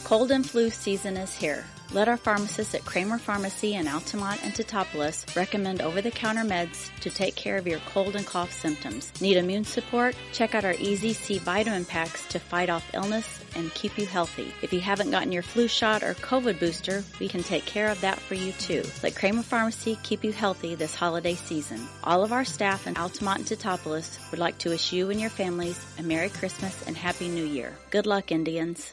Cold and flu season is here. Let our pharmacists at Kramer Pharmacy in Altamont and Teutopolis recommend over-the-counter meds to take care of your cold and cough symptoms. Need immune support? Check out our Easy C vitamin packs to fight off illness and keep you healthy. If you haven't gotten your flu shot or COVID booster, we can take care of that for you too. Let Kramer Pharmacy keep you healthy this holiday season. All of our staff in Altamont and Teutopolis would like to wish you and your families a Merry Christmas and Happy New Year. Good luck, Indians.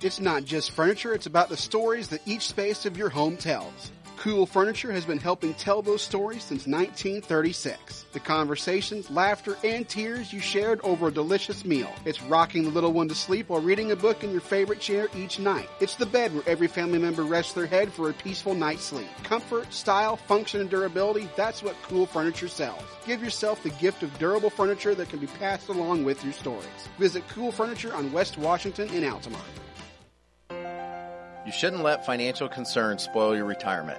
It's not just furniture, it's about the stories that each space of your home tells. Cool Furniture has been helping tell those stories since 1936. The conversations, laughter, and tears you shared over a delicious meal. It's rocking the little one to sleep while reading a book in your favorite chair each night. It's the bed where every family member rests their head for a peaceful night's sleep. Comfort, style, function, and durability, that's what Cool Furniture sells. Give yourself the gift of durable furniture that can be passed along with your stories. Visit Cool Furniture on West Washington in Altamont. You shouldn't let financial concerns spoil your retirement,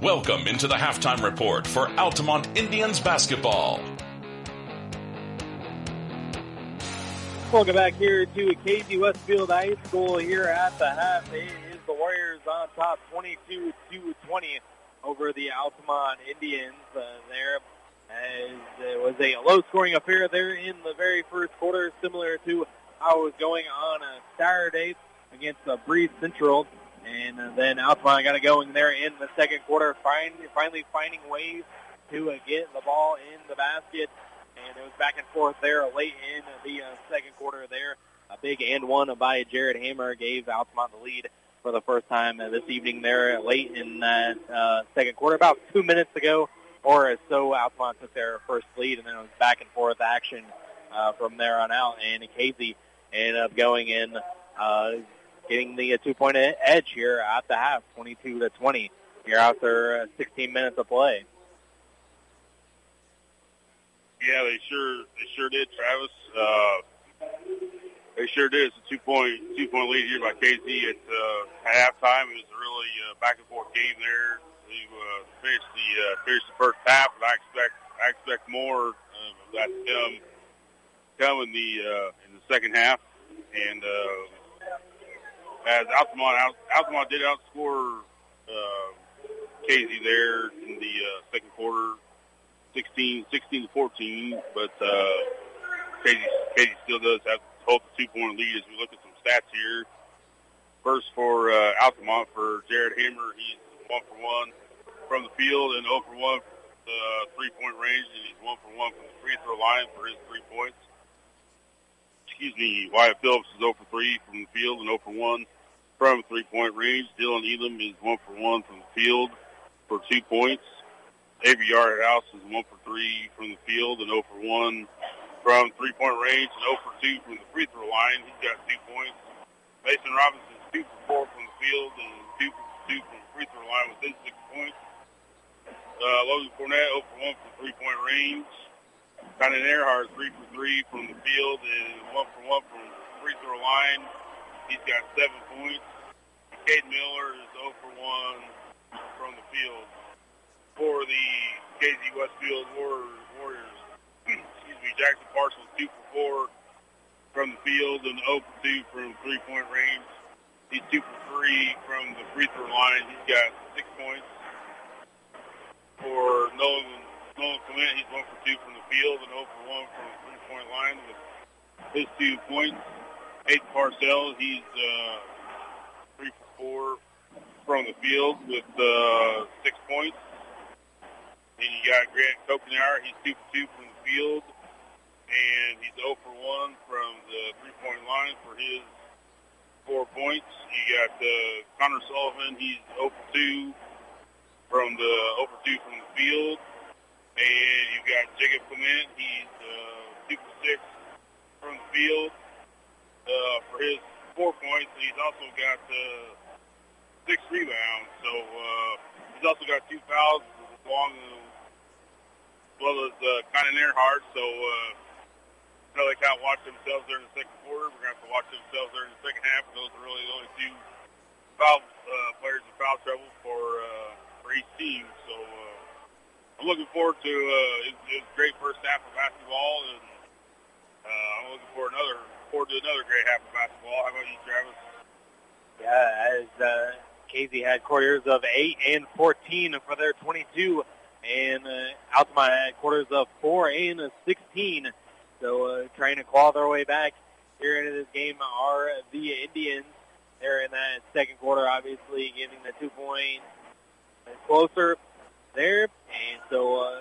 Welcome into the halftime report for Altamont Indians basketball. Welcome back here to Casey Westfield High School here at the half. It is the Warriors on top 22-20 over the Altamont Indians uh, there. As it was a low-scoring affair there in the very first quarter, similar to how it was going on a Saturday against uh, Breese Central. And uh, then Altamont got it going there in the second quarter, find, finally finding ways to uh, get the ball in the basket. And it was back and forth there late in the uh, second quarter there. A big and one by Jared Hammer gave Altamont the lead for the first time uh, this evening there late in that uh, second quarter. About two minutes ago or so, Altamont took their first lead, and then it was back and forth action uh, from there on out. And Casey ended up going in, uh, getting the uh, two-point edge here at the half, 22 to 20, here after uh, 16 minutes of play. Yeah, they sure they sure did, Travis. Uh, they sure did. It's a two point two point lead here by Casey at uh, halftime. It was a really uh, back and forth game there. We uh, finished the uh, the first half, and I expect I expect more uh, of that in the uh, in the second half. And uh, as Altamont Altamont did outscore uh, Casey there in the uh, second quarter, 16, 16 to 14. But uh, Katy, Katy still does have hold the two-point lead as we look at some stats here. First for uh, Altamont for Jared Hammer, he's one for one from the field and 0 for 1 from the three-point range, and he's 1 for 1 from the free throw line for his three points. Excuse me, Wyatt Phillips is 0 for 3 from the field and 0 for 1 from three-point range. Dylan Elam is 1 for 1 from the field for two points. Avery Yarhouse is 1 for 3 from the field and 0 for 1 from three-point range and 0 for 2 from the free throw line. He's got two points. Mason Robinson is 2 for 4 from the field and 2 for 2 from the free throw line with his six points. Uh, Logan Cornett 0 for 1 from three-point range. Connor Earhart 3 for 3 from the field and 1 for 1 from the free throw line. He's got seven points. Cade Miller is 0 for 1 from the field for the Casey Westfield Warriors. Excuse me, Jackson Parcels 2 for 4 from the field and 0 for 2 from three-point range. He's 2 for 3 from the free throw line. He's got six points. For Nolan, Nolan Clement, he's 1 for 2 from the field and 0 for 1 from the three-point line with his two points. Hayden Parcels, he's uh, 3 for 4 from the field with uh, six points. Then you got Grant Kokauer. He's 2 for 2 from the field, and he's 0 for 1 from the three-point line for his four points. You got uh, Connor Sullivan. He's 0 for 2 from the 0 for 2 from the field. And you got Jacob Clement. He's uh, 2 for 6 from the field uh, for his four points. And he's also got uh, six rebounds. So uh, he's also got two fouls along as well as uh, Conan Earhart. So uh, you know, they kind of watch themselves during the second quarter. We're going to have to watch themselves during the second half. Those are really the only two foul uh, players in foul trouble for uh, for each team. So uh, I'm looking forward to uh, it's, it's a great first half of basketball, and uh, I'm looking for another forward to another great half of basketball. How about you, Travis? Yeah, as uh, Casey had quarters of 8 and 14 for their 22, and uh, Altamont had quarters of 4 and 16. So uh, trying to claw their way back here into this game are the Indians. They're in that second quarter, obviously getting the two point closer there, and so uh,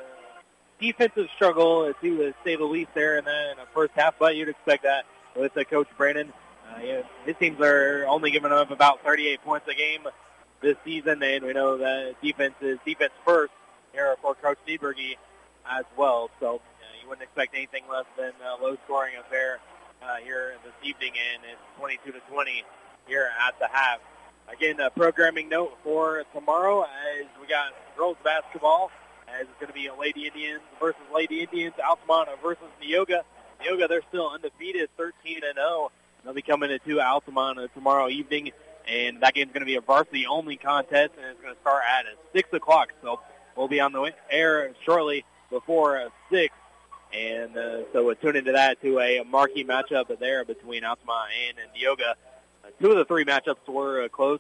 defensive struggle to say the least there in the, in the first half. But you'd expect that with uh, Coach Brandon. Uh, yeah, his teams are only giving up about 38 points a game this season, and we know that defense is defense first here for Coach Nieberge as well. So uh, you wouldn't expect anything less than a low-scoring affair uh, here this evening, and it's 22 to 20 here at the half. Again, a programming note for tomorrow as we got girls basketball as it's going to be Lady Indians versus Lady Indians, Altamont versus Neoga. Neoga, they're still undefeated, 13 and 0. They'll be coming into Altamont tomorrow evening, and that game's going to be a varsity-only contest, and it's going to start at 6 o'clock. So we'll be on the air shortly before 6. And uh, so we'll tune into that to a marquee matchup there between Altamont and, and Neoga. Uh, two of the three matchups were uh, close,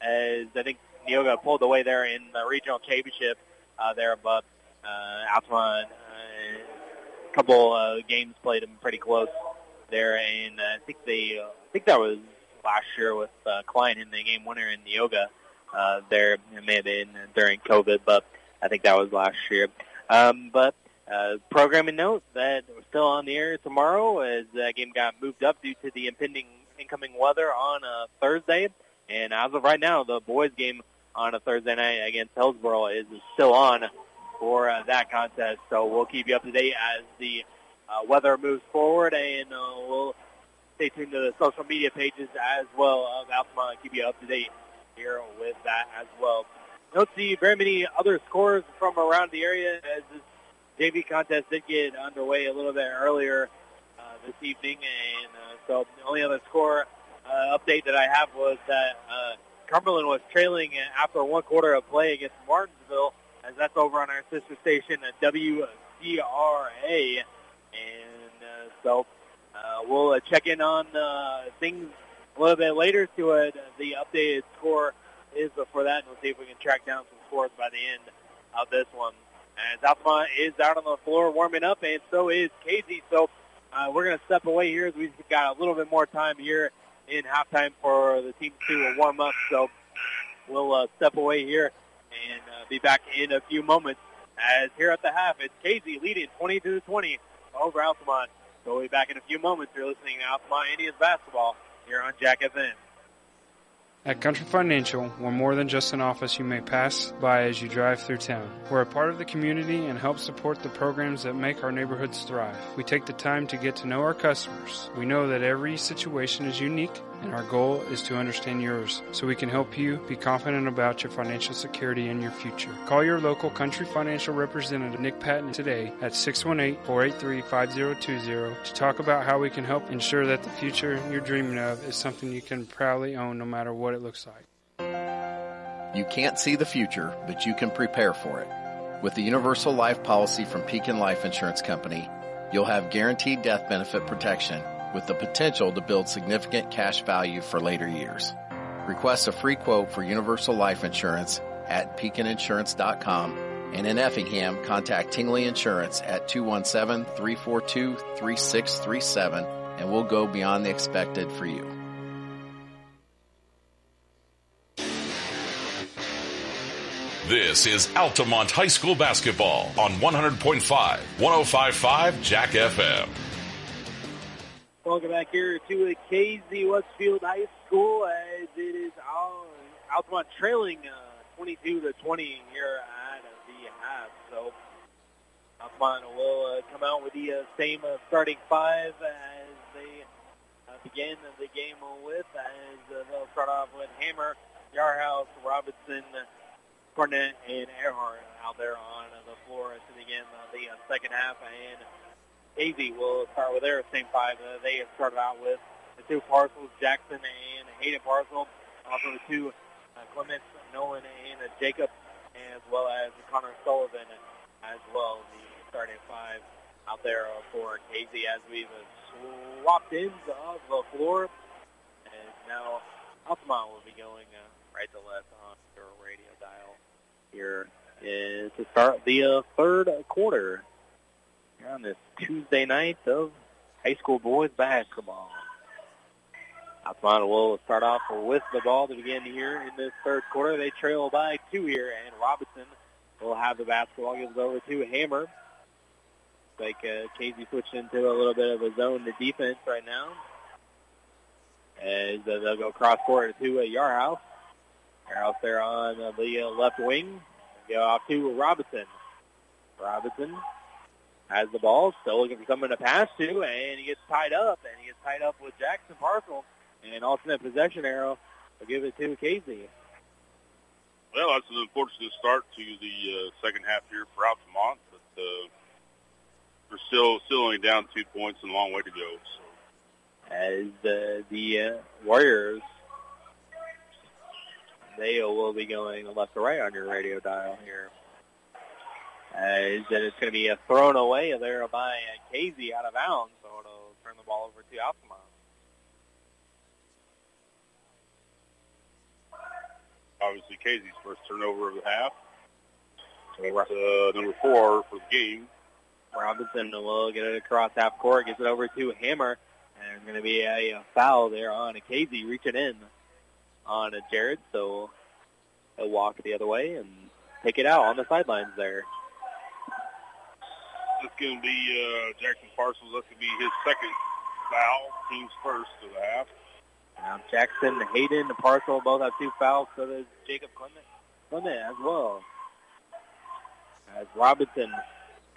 as I think Neoga pulled away there in the regional championship uh, there, but uh, Altamont, uh, couple uh, games played them pretty close there, and uh, I think they, uh, I think that was last year with uh, Klein in the game winner in Neoga. Uh, there it may have been during COVID, but I think that was last year. Um, but uh, programming note that we're still on the air tomorrow as that game got moved up due to the impending incoming weather on a Thursday. And as of right now, the boys game on a Thursday night against Hillsboro is still on for uh, that contest. So we'll keep you up to date as the uh, weather moves forward, and uh, we'll stay tuned to the social media pages as well of Altamont. Keep you up to date here with that as well. Don't see very many other scores from around the area as this JV contest did get underway a little bit earlier uh, this evening, and uh, so the only other score uh, update that I have was that uh, Cumberland was trailing after one quarter of play against Martinsville, as that's over on our sister station, WCRA. And uh, so uh, we'll uh, check in on uh, things a little bit later to it. The updated score is for that, and we'll see if we can track down some scores by the end of this one. As is out on the floor warming up, and so is Casey. So uh, we're going to step away here as we've got a little bit more time here in halftime for the team to warm up. So we'll uh, step away here and uh, be back in a few moments. As here at the half, it's Casey leading 22 to 20 over Altamont. So we'll be back in a few moments. You're listening to Altamont Indians basketball here on Jack FM. At Country Financial, we're more than just an office you may pass by as you drive through town. We're a part of the community and help support the programs that make our neighborhoods thrive. We take the time to get to know our customers. We know that every situation is unique and our goal is to understand yours so we can help you be confident about your financial security and your future. Call your local Country Financial representative Nick Patton today at 618-483-5020 to talk about how we can help ensure that the future you're dreaming of is something you can proudly own no matter what it looks like. You can't see the future, but you can prepare for it. With the Universal Life policy from Pekin Life Insurance Company, you'll have guaranteed death benefit protection with the potential to build significant cash value for later years. Request a free quote for universal life insurance at pekininsurance.com and in Effingham, contact Tingley Insurance at 217-342-3637 and we'll go beyond the expected for you. This is Altamont High School basketball on 100.5, 105.5 Jack FM. Welcome back here to the Casey Westfield High School as it is on Altamont trailing uh, 22 to 20 here at the half. So Altamont will uh, come out with the uh, same uh, starting five as they uh, begin the game with. As uh, they'll start off with Hammer, Yarhouse, Robinson, Cornett, and Earhart out there on the floor to begin the second half. And AZ will start with their same five uh, they have started out with. The two parcels, Jackson and Hayden Parcel. Also the two uh, Clements, Nolan, and uh, Jacob, as well as Connor Sullivan as well. The starting five out there for Casey as we've swapped ends of the floor. And now Altamont will be going uh, right to left on your radio dial here is to start the uh, third quarter on this Tuesday night of high school boys basketball. Altamont will start off with the ball to begin here in this third quarter. They trail by two here, and Robinson will have the basketball. Gives it over to Hammer. Like uh, Casey switched into a little bit of a zone to defense right now. As uh, they'll go cross court to uh, Yarhouse. Yarhouse there on uh, the uh, left wing. Go off to Robinson. Robinson has the ball, still looking for someone to pass to, and he gets tied up, and he gets tied up with Jackson Parcel. And an alternate possession arrow will give it to Casey. Well, that's an unfortunate start to the uh, second half here for Altamont, but uh, we're still still only down two points and a long way to go. So. As uh, the uh, Warriors, they will be going left to right on your radio dial here. As that it's going to be a thrown away there by uh, Casey out of bounds, so it'll turn the ball over to Altamont. Obviously, Casey's first turnover of the half. Uh, number four for the game. Robinson will get it across half court, gets it over to Hammer, and there's going to be a, a foul there on Casey reaching in on a Jared, so he'll walk the other way and take it out on the sidelines there. That's going to be uh, Jackson Parcels. That's going to be his second foul, team's first of the half. Now Jackson, Hayden, the Parcel both have two fouls. So does Jacob Clement, Clement as well. As Robinson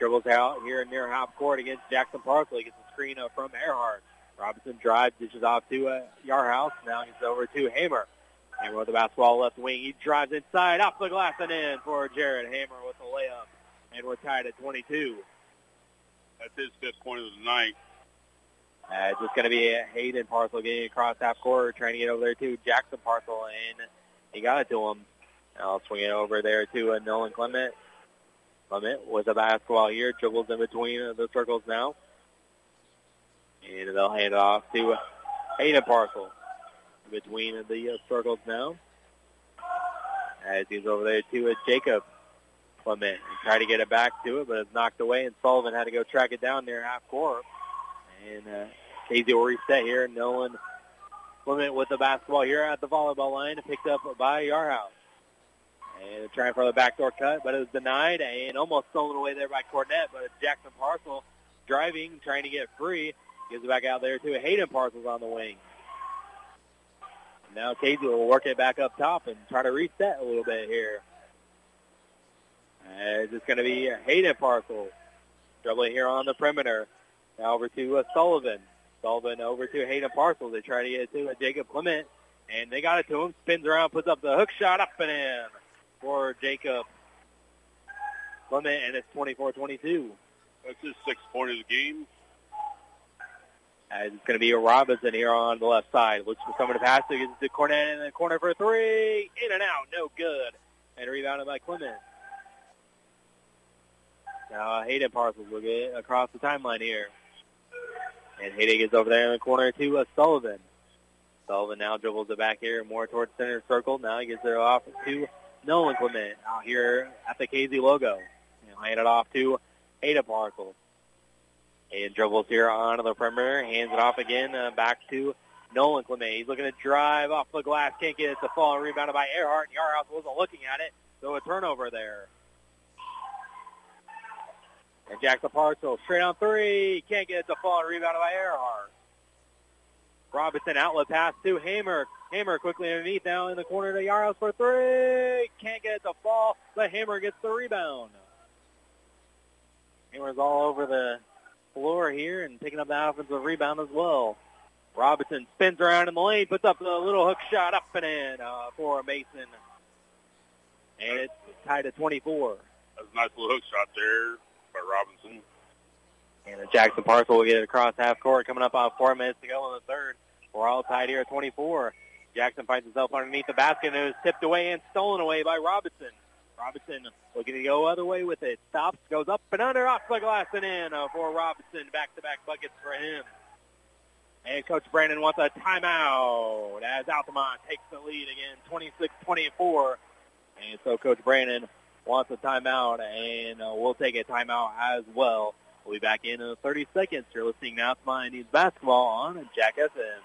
dribbles out here near half court against Jackson Parcel. He gets a screen up from Earhart. Robinson drives, dishes off to uh, Yarhouse. Now gets over to Hammer. Hammer with the basketball left wing. He drives inside, off the glass and in for Jared Hammer with the layup. And we're tied at 22. That's his fifth point of the night. Uh, just going to be Hayden Parcel getting across half court, trying to get over there to Jackson Parcel, and he got it to him. I'll swing it over there to uh, Nolan Clement. Clement with the basketball here, dribbles in between the circles now. And they'll hand it off to uh, Hayden Parcel between the uh, circles now. As he's over there to uh, Jacob Clement. He tried to get it back to it, but it's knocked away, and Sullivan had to go track it down near half court. And uh, Casey will reset here. Nolan Clement with the basketball here at the volleyball line, picked up by Yarhouse. And trying for the backdoor cut, but it was denied and almost stolen away there by Cornett. But Jackson Parcel driving, trying to get free, gives it back out there to Hayden Parcels on the wing. Now Casey will work it back up top and try to reset a little bit here. As it's going to be Hayden Parcel dribbling here on the perimeter. Now over to uh, Sullivan. Sullivan over to Hayden Parcel. They try to get it to uh, Jacob Clement, and they got it to him. Spins around, puts up the hook shot up and in for Jacob Clement, and it's 24-22. That's his sixth point of the game. As it's going to be a Robinson here on the left side. Looks for someone to pass to. Gets to Cornett in the corner for a three. In and out. No good. And rebounded by Clement. Now Hayden Parcels will get across the timeline here. And Hayden gets over there in the corner to uh, Sullivan. Sullivan now dribbles it back here more towards center circle. Now he gets it off to Nolan Clement out here at the Casey logo. And hand it off to Hayden Parcels. And dribbles here onto the perimeter, hands it off again, uh, back to Nolan Clement. He's looking to drive off the glass, can't get it to fall, rebounded by Earhart. Yarhouse wasn't looking at it, so a turnover there. And Jackson Parcel straight on three, can't get it to fall, rebounded by Earhart. Robinson outlet pass to Hammer. Hammer quickly underneath now in the corner to Yarhouse for three. Can't get it to fall, but Hammer gets the rebound. Hammer's all over the floor here and picking up the offensive rebound as well. Robinson spins around in the lane, puts up a little hook shot up and in uh, for Mason. And it's tied at 24. That's a nice little hook shot there by Robinson. And Jackson Parcel will get it across half court coming up on four minutes to go in the third. We're all tied here at 24. Jackson finds himself underneath the basket and it was tipped away and stolen away by Robinson. Robinson looking to go other way with it. Stops, goes up and under, off the glass and in uh, for Robinson. Back-to-back buckets for him. And Coach Brandon wants a timeout as Altamont takes the lead again, 26-24. And so Coach Brandon wants a timeout, and uh, we'll take a timeout as well. We'll be back in uh, 30 seconds. You're listening now to Miami Needs Basketball on Jack FM.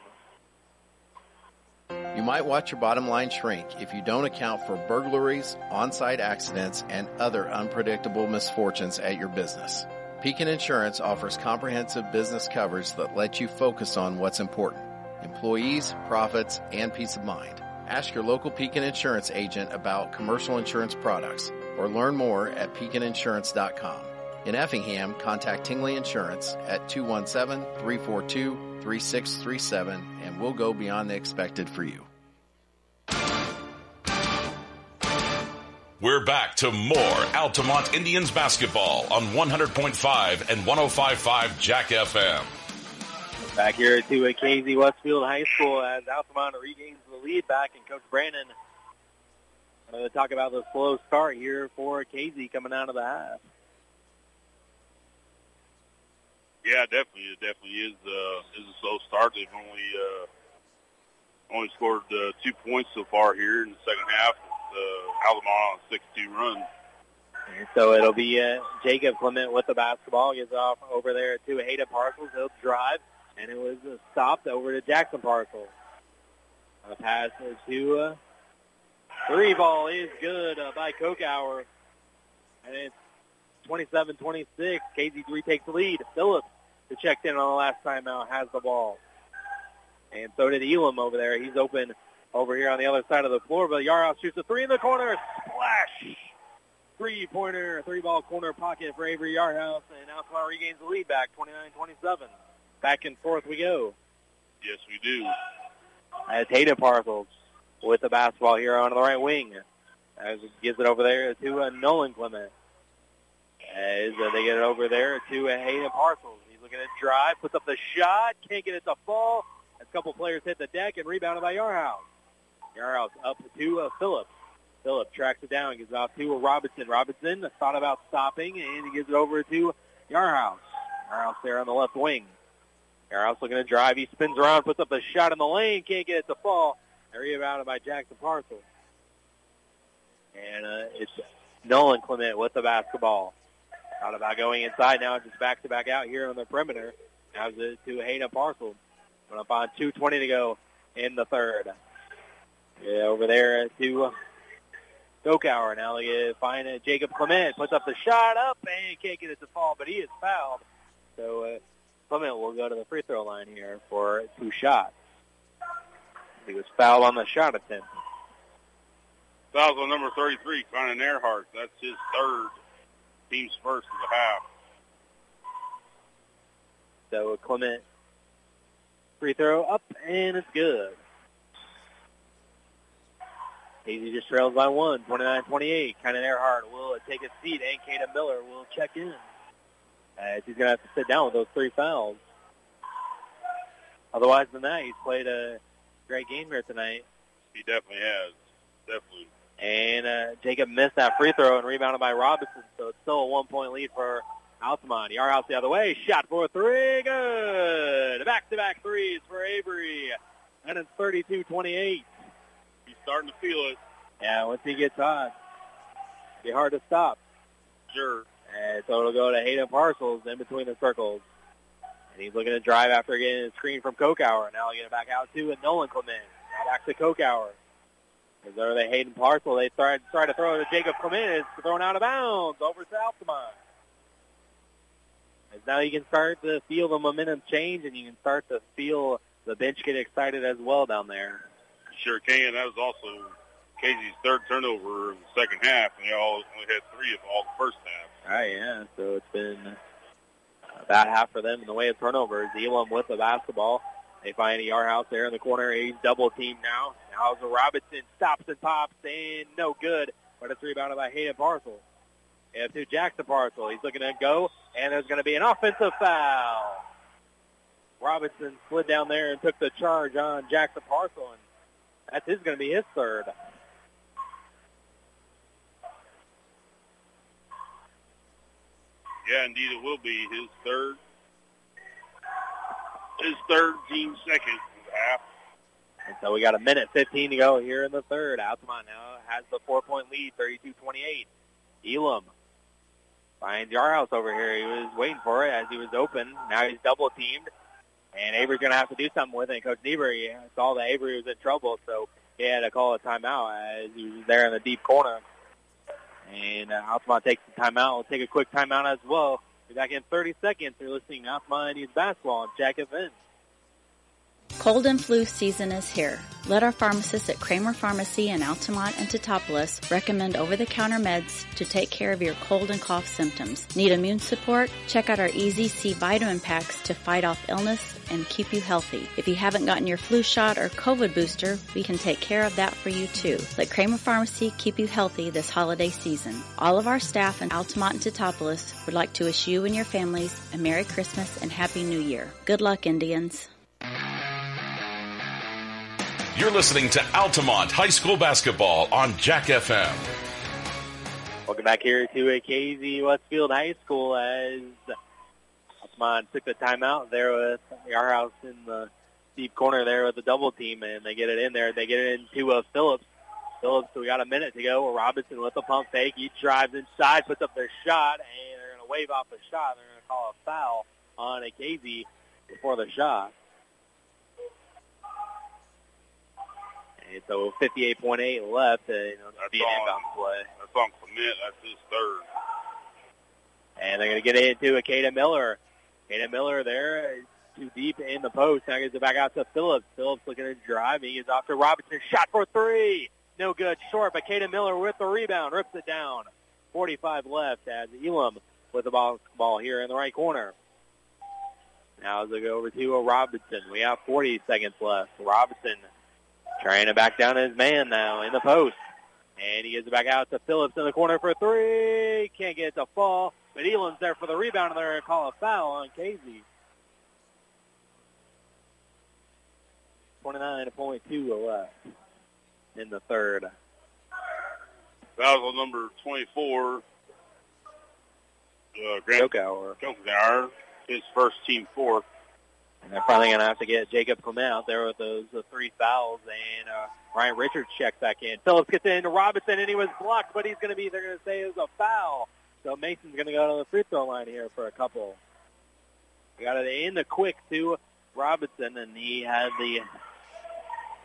You might watch your bottom line shrink if you don't account for burglaries, on-site accidents, and other unpredictable misfortunes at your business. Pekin Insurance offers comprehensive business coverage that lets you focus on what's important. Employees, profits, and peace of mind. Ask your local Pekin Insurance agent about commercial insurance products or learn more at pekininsurance.com. In Effingham, contact Tingley Insurance at 217-342-3637 and we'll go beyond the expected for you. We're back to more Altamont Indians basketball on 100.5 and 105.5 Jack FM. Back here to a Casey Westfield High School as Altamont regains the lead back, and Coach Brandon going to talk about the slow start here for Casey coming out of the half. Yeah, definitely, it definitely is uh, is a slow start. They've only uh, only scored uh, two points so far here in the second half. Uh, Altamont on a 6-2 run. And so it'll be uh, Jacob Clement with the basketball. Gets off over there to Hayden Parcels. He'll drive, and it was stopped over to Jackson Parcels. A pass to uh, three ball is good uh, by Kokauer. And it's 27-26. KZ3 takes the lead. Phillips, who checked in on the last timeout, has the ball. And so did Elam over there. He's open over here on the other side of the floor, but Yarhouse shoots a three in the corner. Splash! Three-pointer, three-ball corner pocket for Avery Yarhouse, and now Altamont regains the lead back, 29-27. Back and forth we go. Yes, we do. As Hayden Parcels with the basketball here on the right wing. As it gives it over there to uh, Nolan Clement. As uh, they get it over there to uh, Hayden Parcels. He's looking to drive, puts up the shot, can't get it to fall. As a couple players hit the deck and rebounded by Yarhouse. Yarhouse up to uh, Phillips. Phillips tracks it down, gives it off to Robinson. Robinson thought about stopping, and he gives it over to Yarhouse. Yarhouse there on the left wing. Yarhouse looking to drive. He spins around, puts up a shot in the lane, can't get it to fall. And rebounded by Jackson Parcel. And uh, it's Nolan Clement with the basketball. Thought about going inside now, just back to back out here on the perimeter. It to Hayden Parcel. Going up on 2.20 to go in the third. Yeah, over there to Kokauer. Now they find uh, Jacob Clement. Puts up the shot up and can't get it to fall, but he is fouled. So uh, Clement will go to the free throw line here for two shots. He was fouled on the shot attempt. Fouls on number 33, Conan Earhart. That's his third. Team's first of the half. So Clement free throw up and it's good. Casey just trails by one, 29-28. Conan Earhart will take a seat and Kata Miller will check in. As he's going to have to sit down with those three fouls. Otherwise than that, he's played a great game here tonight. He definitely has. Definitely. And uh, Jacob missed that free throw and rebounded by Robinson, so it's still a one-point lead for Altamont. Yarhouse the other way, shot for three, good. Back-to-back threes for Avery, and it's 32-28. He's starting to feel it. Yeah, once he gets hot, be hard to stop. Sure. And so it'll go to Hayden Parcels in between the circles. And he's looking to drive after getting a screen from Kokauer. Now he'll get it back out to and Nolan Clement. Now back to Kokauer. As there they Hayden Parcel. They try, try to throw it to Jacob Clement. It's thrown out of bounds over to Altamont. As now you can start to feel the momentum change and you can start to feel the bench get excited as well down there. Sure can. That was also Casey's third turnover in the second half, and they all only had three of all the first half. Right, yeah. So it's been a bad half for them in the way of turnovers. Elam with the basketball. They find a Yarhouse there in the corner. He's double teamed now. Now Robinson stops and pops and no good, but it's rebounded by Hayden Parcel. And to Jackson Parcel. He's looking to go, and there's going to be an offensive foul. Robinson slid down there and took the charge on Jackson Parcel, and that's going to be his third. Yeah, indeed, it will be his third. His third, team second half. And so we got a minute 15 to go here in the third. Altamont now has the four-point lead, 32-28. Elam finds Yarhouse over here. He was waiting for it as he was open. Now he's double-teamed. And Avery's going to have to do something with it. Coach Niebuhr saw that Avery was in trouble, so he had to call a timeout as he was there in the deep corner. And uh, Altamont takes the timeout. We'll take a quick timeout as well. Be back in 30 seconds. You're listening to Altamont Indians basketball on Jack FM. Cold and flu season is here. Let our pharmacists at Kramer Pharmacy in Altamont and Teutopolis recommend over-the-counter meds to take care of your cold and cough symptoms. Need immune support? Check out our Easy C vitamin packs to fight off illness and keep you healthy. If you haven't gotten your flu shot or COVID booster, we can take care of that for you too. Let Kramer Pharmacy keep you healthy this holiday season. All of our staff in Altamont and Teutopolis would like to wish you and your families a Merry Christmas and Happy New Year. Good luck, Indians. You're listening to Altamont High School Basketball on Jack FM. Welcome back here to a Casey Westfield High School as Altamont took the timeout there with Yarhouse in the deep corner there with the double team, and they get it in there. They get it into uh, Phillips. Phillips, so we got a minute to go. Robinson with the pump fake. He drives inside, puts up their shot, and they're going to wave off the shot. They're going to call a foul on a Casey before the shot. And so 58.8 left. Uh, you know, That's be an on- inbound play. That's on Clement. That's his third. And they're going to get it into Akeda Miller. Akeda Miller there, too deep in the post. Now gets it back out to Phillips. Phillips looking to drive. He is off to Robinson. Shot for three. No good. Short, but Akeda Miller with the rebound. Rips it down. 45 left as Elam with the ball, ball here in the right corner. Now as they go over to a Robinson. We have 40 seconds left. Robinson trying to back down his man now in the post. And he gets it back out to Phillips in the corner for three. Can't get it to fall. But Elam's there for the rebound, and they're going to call a foul on Casey. 29.2 left in the third. Foul on number 24. Uh, Grant Kokauer. Kokauer, his first team fourth. And they're finally going to have to get Jacob Clement out there with those uh, three fouls. And uh, Ryan Richards checks back in. Phillips gets it into Robinson, and he was blocked, but he's going to be, they're going to say it was a foul. So Mason's going to go to the free throw line here for a couple. Got it in the quick to Robinson, and he had the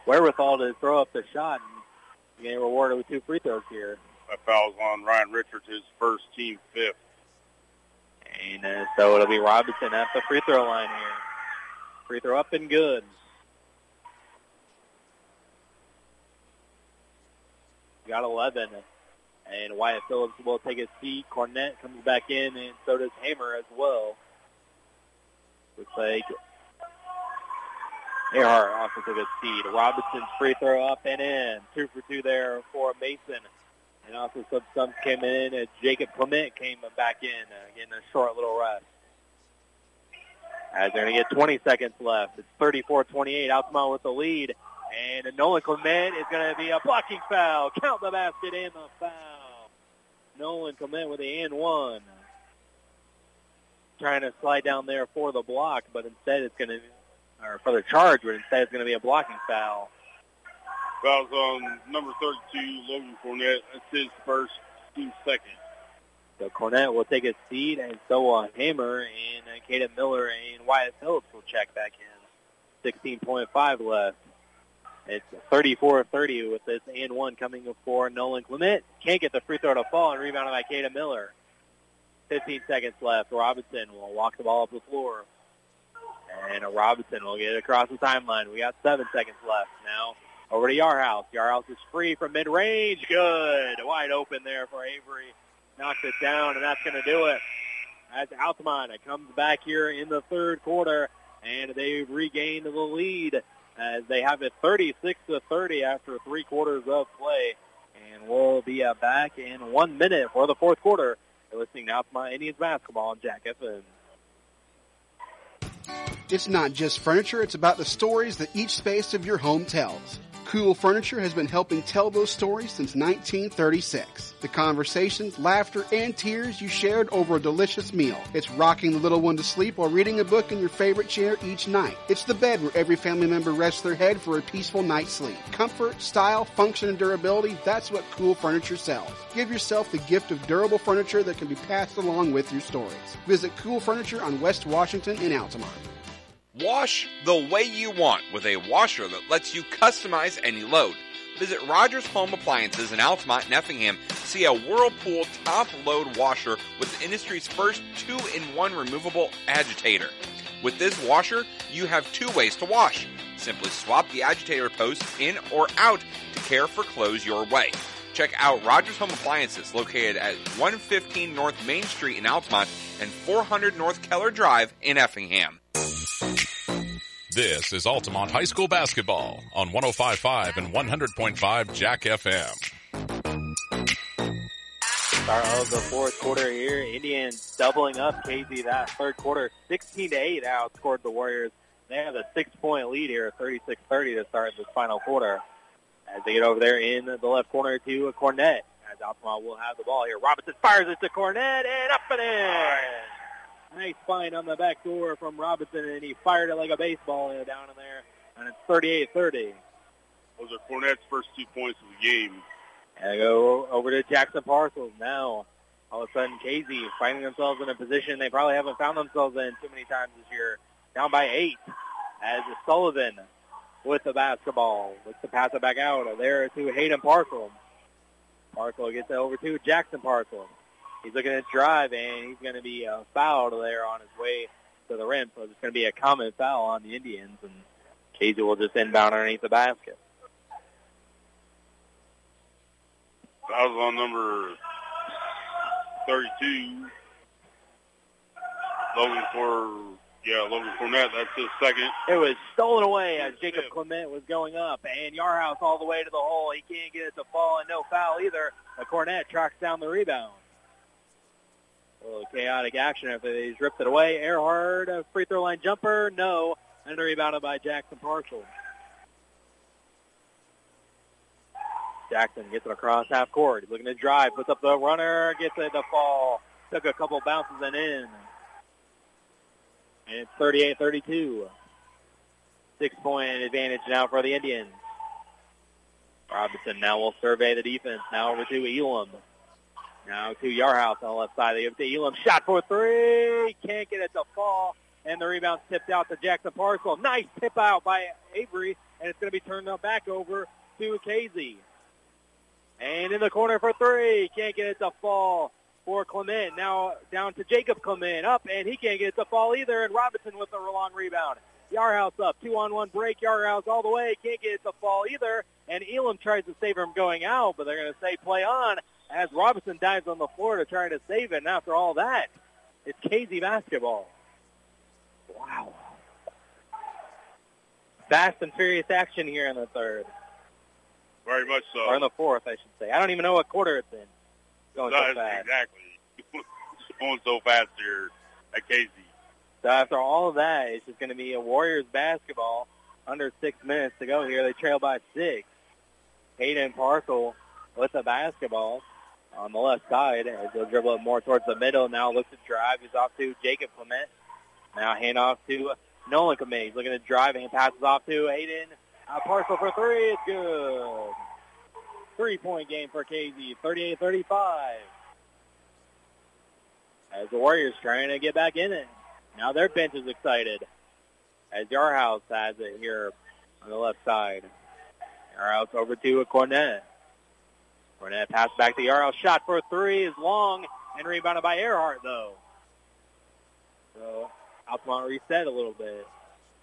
wherewithal to throw up the shot and getting rewarded with two free throws here. That foul's on Ryan Richards, his first team fifth. And uh, so it'll be Robinson at the free throw line here. Free throw up and good. Got 11. And Wyatt Phillips will take his seat. Cornett comes back in, and so does Hammer as well. Looks like Earhart also took a seat. Robinson's free throw up and in. Two for two there for Mason. And also some subs came in. And Jacob Clement came back in, uh, getting a short little rest. As they're going to get 20 seconds left. It's 34-28. Altamont with the lead. And Nolan Clement is going to be a blocking foul. Count the basket and the foul. Nolan Clement with the and one. Trying to slide down there for the block, but instead it's going to, or for the charge, but instead it's going to be a blocking foul. Foul's on number 32, Logan Cornett. That's his first, two second. So Cornett will take a seat, and so will Hammer, and uh, Caden Miller and Wyatt Phillips will check back in. 16.5 left. It's 34-30 with this and one coming for Nolan Clement. Can't get the free throw to fall and rebounded by Caden Miller. 15 seconds left. Robinson will walk the ball up the floor. And Robinson will get it across the timeline. We got seven seconds left now. Over to Yarhouse. Yarhouse is free from mid-range. Good. Wide open there for Avery. Knocks it down, and that's going to do it. As Altamont comes back here in the third quarter, and they've regained the lead as they have it 36 to 30 after three quarters of play. And we'll be uh, back in one minute for the fourth quarter. You're listening to my Indians basketball on Jack FM. It's not just furniture, it's about the stories that each space of your home tells. Cool Furniture has been helping tell those stories since 1936. The conversations, laughter, and tears you shared over a delicious meal. It's rocking the little one to sleep while reading a book in your favorite chair each night. It's the bed where every family member rests their head for a peaceful night's sleep. Comfort, style, function, and durability, that's what Cool Furniture sells. Give yourself the gift of durable furniture that can be passed along with your stories. Visit Cool Furniture on West Washington in Altamont. Wash the way you want with a washer that lets you customize any load. Visit Rogers Home Appliances in Altamont and Effingham. See a Whirlpool top load washer with the industry's first two in one removable agitator. With this washer, you have two ways to wash. Simply swap the agitator post in or out to care for clothes your way. Check out Rogers Home Appliances located at 115 North Main Street in Altamont and 400 North Keller Drive in Effingham. This is Altamont High School basketball on 105.5 and 100.5 Jack FM. Start of the fourth quarter here. Indians doubling up Casey that third quarter. 16 to 8 outscored the Warriors. They have a six-point lead here, 36-30 to start this final quarter. As they get over there in the left corner to Cornett. As Altamont will have the ball here. Robinson fires it to Cornett and up and in. Nice find on the back door from Robinson, and he fired it like a baseball down in there. And it's 38-30. Those are Cornett's first two points of the game. And I go over to Jackson Parcels now. All of a sudden, Casey finding themselves in a position they probably haven't found themselves in too many times this year. Down by eight as Sullivan with the basketball. Looks to pass it back out there to Hayden Parcel. Parcel gets it over to Jackson Parcel. He's looking to drive, and he's going to be uh, fouled there on his way to the rim. So it's going to be a common foul on the Indians, and Casey will just inbound underneath the basket. That was on number 32. Logan for, yeah, Logan Cornett. That's his second. It was stolen away as Jacob Clement was going up, and Yarhouse all the way to the hole. He can't get it to fall, and no foul either. The Cornett tracks down the rebound. A little chaotic action after he's ripped it away. Earhart, a free throw line jumper, no, and rebounded by Jackson Parcel. Jackson gets it across half court. He's looking to drive, puts up the runner, gets it to fall. Took a couple bounces and in. And it's 38-32. Six-point advantage now for the Indians. Robinson now will survey the defense. Now over to Elam. Now to Yarhouse on the left side. It to Elam. Shot for three. Can't get it to fall. and the rebound tipped out to Jackson Parcel. Nice tip out by Avery, and it's going to be turned back over to Casey. And in the corner for three. Can't get it to fall for Clement. Now down to Jacob Clement. Up, and he can't get it to fall either. And Robinson with the long rebound. Yarhouse up. Two on one break. Yarhouse all the way. Can't get it to fall either. And Elam tries to save him going out, but they're going to say play on as Robinson dives on the floor to try to save it. And after all that, it's Casey basketball. Wow. Fast and furious action here in the third. Very much so. Or in the fourth, I should say. I don't even know what quarter it's in. Going so fast. Exactly. it's going so fast here at Casey. So after all of that, it's just going to be a Warriors basketball. Under six minutes to go here. They trail by six. Hayden Parcel with the basketball on the left side as he'll dribble it more towards the middle. Now looks to drive. He's off to Jacob Clement. Now hand off to Nolan Clement. He's looking to drive and passes off to Hayden. Uh, a Parcel for three. It's good. Three-point game for Casey, 38-35. As the Warriors trying to get back in it. Now their bench is excited as Yarhouse has it here on the left side. Yarhouse over to a Cornett. Cornett pass back to Yarhouse. Shot for three is long and rebounded by Earhart, though. So Altamont reset a little bit.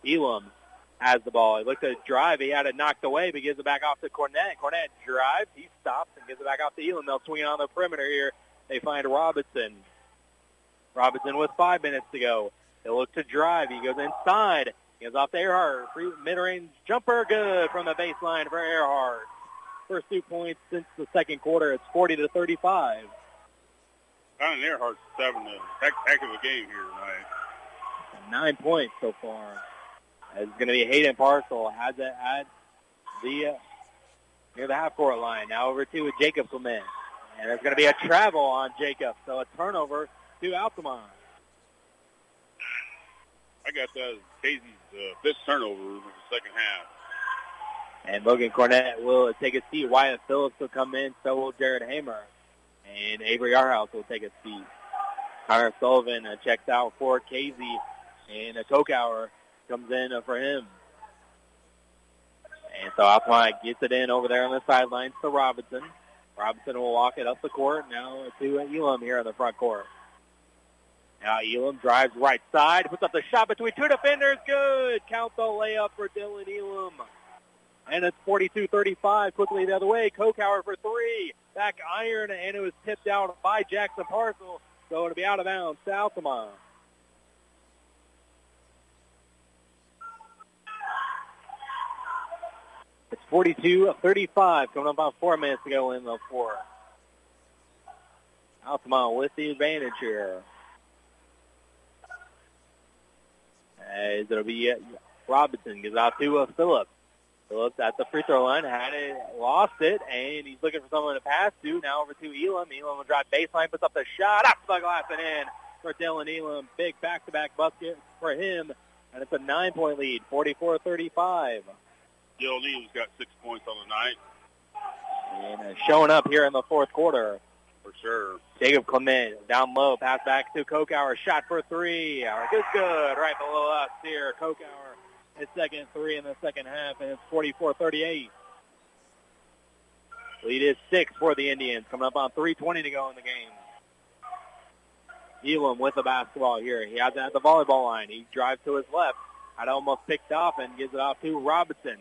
Elam has the ball. He looked at drive. He had it knocked away, but gives it back off to Cornett. Cornett drives. He stops and gives it back off to Elam. They'll swing on the perimeter here. They find Robinson. Robinson with five minutes to go. They look to drive. He goes inside. He goes off to Earhart. Free mid-range jumper good from the baseline for Earhart. First two points since the second quarter. It's 40 to 35. Brandon Earhart's having a heck, heck of a game here tonight. Nine points so far. It's going to be Hayden Parcel. Has it at the uh, near the half court line. Now over to Jacob Clement. And there's going to be a travel on Jacob. So a turnover to Altamont. I got that as Casey's uh, fifth turnover in the second half. And Logan Cornett will take a seat. Wyatt Phillips will come in. So will Jared Hammer. And Avery Yarhouse will take a seat. Connor Sullivan uh, checks out for Casey. And a Kokauer comes in for him. And so Alpine gets it in over there on the sidelines to Robinson. Robinson will walk it up the court now to Elam here in the front court. Now Elam drives right side, puts up the shot between two defenders. Good. Count the layup for Dylan Elam. And it's 42-35. Quickly the other way. Kokauer for three. Back iron, and it was tipped out by Jackson Parcel. So it'll be out of bounds to Altamont. It's 42-35. Coming up about four minutes to go in the fourth. Altamont with the advantage here. As it'll be uh, Robinson gives out to uh, Phillips. Phillips at the free throw line had it, lost it, and he's looking for someone to pass to. Now over to Elam. Elam will drive baseline, puts up the shot, up the glass and in for Dylan Elam. Big back-to-back bucket for him, and it's a nine-point lead, 44-35. Dylan Elam's got six points on the night. And uh, showing up here in the fourth quarter. For sure. Jacob Clement down low, pass back to Kokauer, shot for three. Good, good, right below us here. Kokauer, his second three in the second half, and it's 44-38. Lead is six for the Indians, coming up on 3.20 to go in the game. Elam with the basketball here. He has it at the volleyball line. He drives to his left. Had almost picked off and gives it off to Robinson.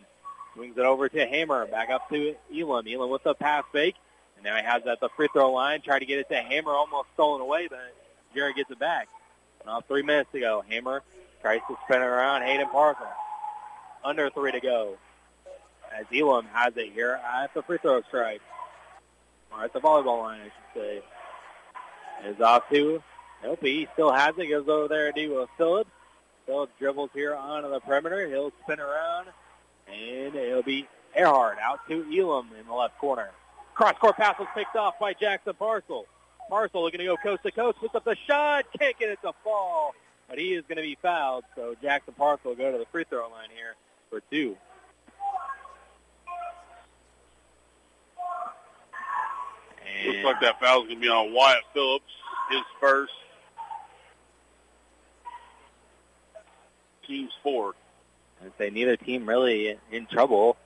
Swings it over to Hammer. Back up to Elam. Elam with the pass fake. And now he has it at the free throw line. Tried to get it to Hammer. Almost stolen away, but Jared gets it back. Now three minutes to go. Hammer tries to spin it around. Hayden Parker. Under three to go. As Elam has it here at the free throw strike. Or at the volleyball line, I should say. Is off to Nope, he still has it. Goes over there to Phillips. Phillips dribbles here onto the perimeter. He'll spin around, and it'll be Earhart out to Elam in the left corner. Cross-court pass was picked off by Jackson Parcel. Parcel looking to go coast to coast, puts up the shot, can't get it to fall, but he is going to be fouled. So Jackson Parcel will go to the free throw line here for two. And Looks like that foul is going to be on Wyatt Phillips, his first. team's four. And say neither team really in trouble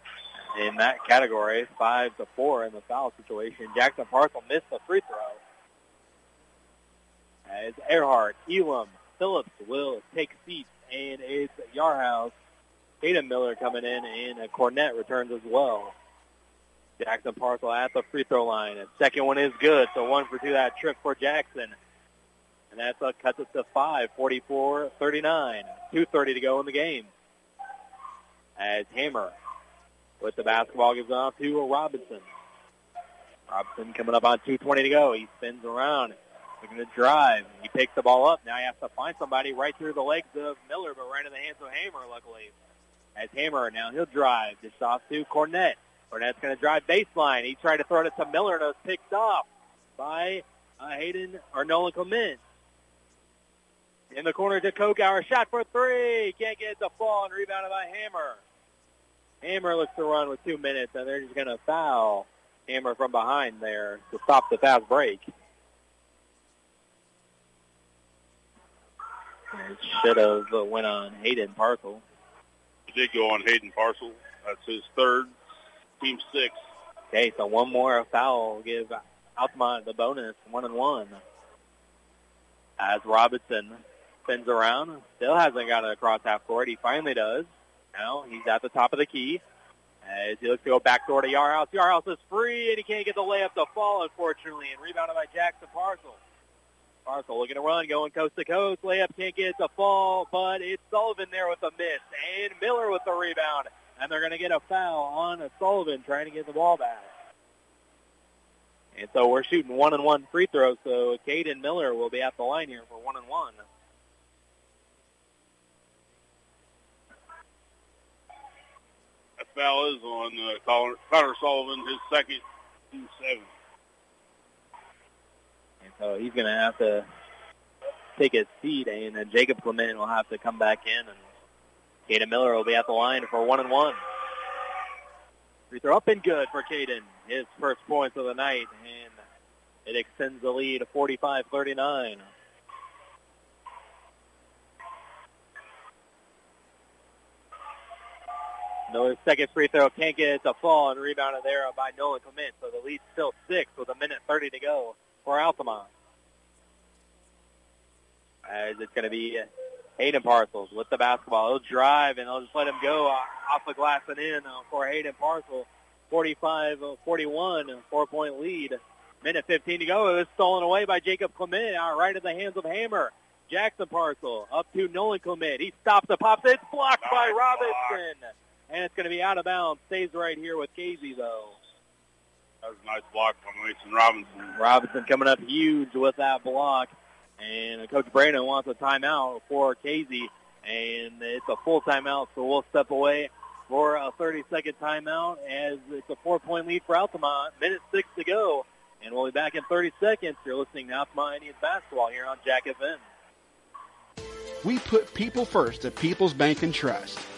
in that category, five to four in the foul situation. Jackson Parcel missed the free throw. As Earhart, Elam, Phillips will take seats, and it's Yarhouse. Hayden Miller coming in, and Cornett returns as well. Jackson Parcel at the free throw line. Second one is good, so one for two that trip for Jackson. And that's what cuts it to 5, 44, 39. 2.30 to go in the game. As Hammer with the basketball gives off to Robinson. Robinson coming up on 2.20 to go. He spins around, looking to drive. He picks the ball up. Now he has to find somebody right through the legs of Miller, but right in the hands of Hammer, luckily. As Hammer, now he'll drive. Just off to Cornett. Cornett's going to drive baseline. He tried to throw it to Miller, and it was picked off by uh, Hayden or Nolan Clement. In the corner to Kokauer. Shot for three. Can't get the fall and rebounded by Hammer. Hammer looks to run with two minutes, and they're just going to foul Hammer from behind there to stop the fast break. It should have went on Hayden Parcel. It did go on Hayden Parcel. That's his third. Team six. Okay, so one more foul will give Altamont the bonus, one and one. As Robinson spins around, still hasn't got it across half court. He finally does. Now he's at the top of the key. As he looks to go back door to Yarhouse. Yarhouse is free, and he can't get the layup to fall, unfortunately, and rebounded by Jackson Parcel. Parcel looking to run, going coast to coast. Layup can't get it to fall, but it's Sullivan there with the miss, and Miller with the rebound. And they're going to get a foul on Sullivan trying to get the ball back. And so we're shooting one and one free throws, so Caden Miller will be at the line here for one and one. Is on uh, Connor, Connor Sullivan, his second, team seven. And so he's going to have to take his seat, and uh, Jacob Clement will have to come back in, and Caden Miller will be at the line for one and one. Free throw up and good for Caden. His first points of the night, and it extends the lead to 45-39. Miller's second free throw can't get it to fall and rebounded there by Nolan Clement. So the lead's still six with a minute 30 to go for Altamont. As it's going to be Hayden Parcels with the basketball. He'll drive and they'll just let him go uh, off the glass and in uh, for Hayden Parcel. 45-41, uh, four-point lead. Minute 15 to go. It was stolen away by Jacob Clement out right in the hands of Hammer. Jackson Parcel up to Nolan Clement. He stops the pops. It's blocked by Robinson. Block. And it's going to be out of bounds. Stays right here with Casey, though. That was a nice block from Mason Robinson. Robinson coming up huge with that block. And Coach Brandon wants a timeout for Casey. And it's a full timeout, so we'll step away for a 30-second timeout as it's a four-point lead for Altamont. Minute six to go. And we'll be back in 30 seconds. You're listening to Altamont Indians basketball here on Jack FM. We put people first at People's Bank and Trust.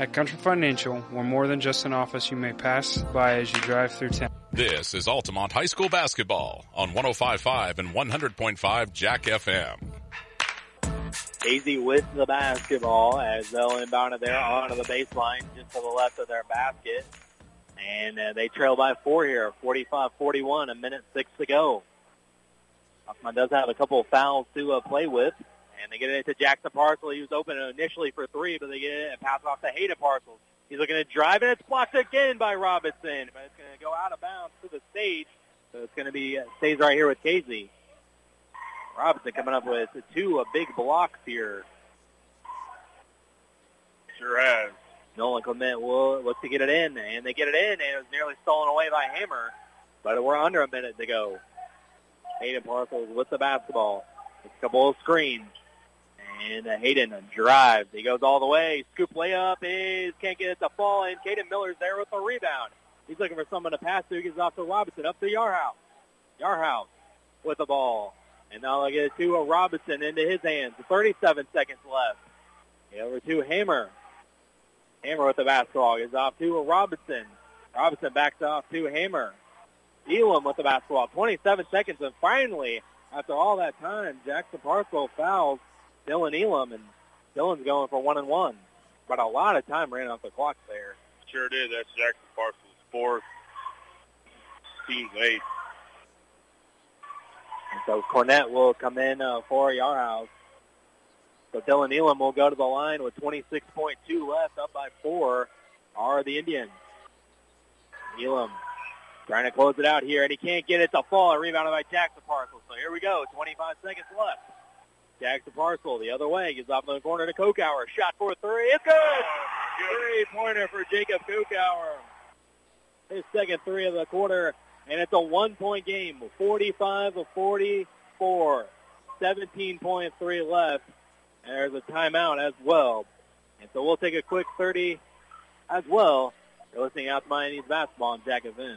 At Country Financial, we're more than just an office you may pass by as you drive through town. This is Altamont High School basketball on 105.5 and 100.5 Jack FM. Casey with the basketball as they'll inbound it there onto the baseline just to the left of their basket. And uh, they trail by four here, 45-41, a minute six to go. Hoffman does have a couple of fouls to uh, play with. And they get it to Jackson Parcel. He was open initially for three, but they get it and pass it off to Hayden Parcels. He's looking to drive, and it's blocked again by Robinson. But it's going to go out of bounds to the stage. So it's going to be uh, stays right here with Casey. Robinson coming up with two big blocks here. Sure has. Nolan Clement will look to get it in, and they get it in, and it was nearly stolen away by Hammer. But we're under a minute to go. Hayden Parcels with the basketball. a couple of screens. And Hayden drives. He goes all the way. Scoop layup is can't get it to fall. And Caden Miller's there with the rebound. He's looking for someone to pass to. He gets off to Robinson up to Yarhouse. Yarhouse with the ball. And now they get it to a Robinson into his hands. 37 seconds left. Over to Hammer. Hammer with the basketball. Gets off to a Robinson. Robinson backs off to Hammer. Elam with the basketball. 27 seconds. And finally, after all that time, Jackson Parcel fouls Dylan Elam. And Dylan's going for one and one. But a lot of time ran off the clock there. Sure did. That's Jackson Parcel's fourth. Team's eighth. And so Cornett will come in uh, for Yarhouse. So Dylan Elam will go to the line with 26.2 left, up by four are the Indians. Elam trying to close it out here, and he can't get it to fall. Rebounded by Jackson Parcel. So here we go, 25 seconds left. Jackson Parcel the other way. Gets off in the corner to Kokauer. Shot for three. It's good! Oh, Three-pointer for Jacob Kokauer. His second three of the quarter, and it's a one-point game, 45 of 44. 17.3 left. And there's a timeout as well. And so we'll take a quick 30 as well. You're listening out to Miami's basketball on Jack FM.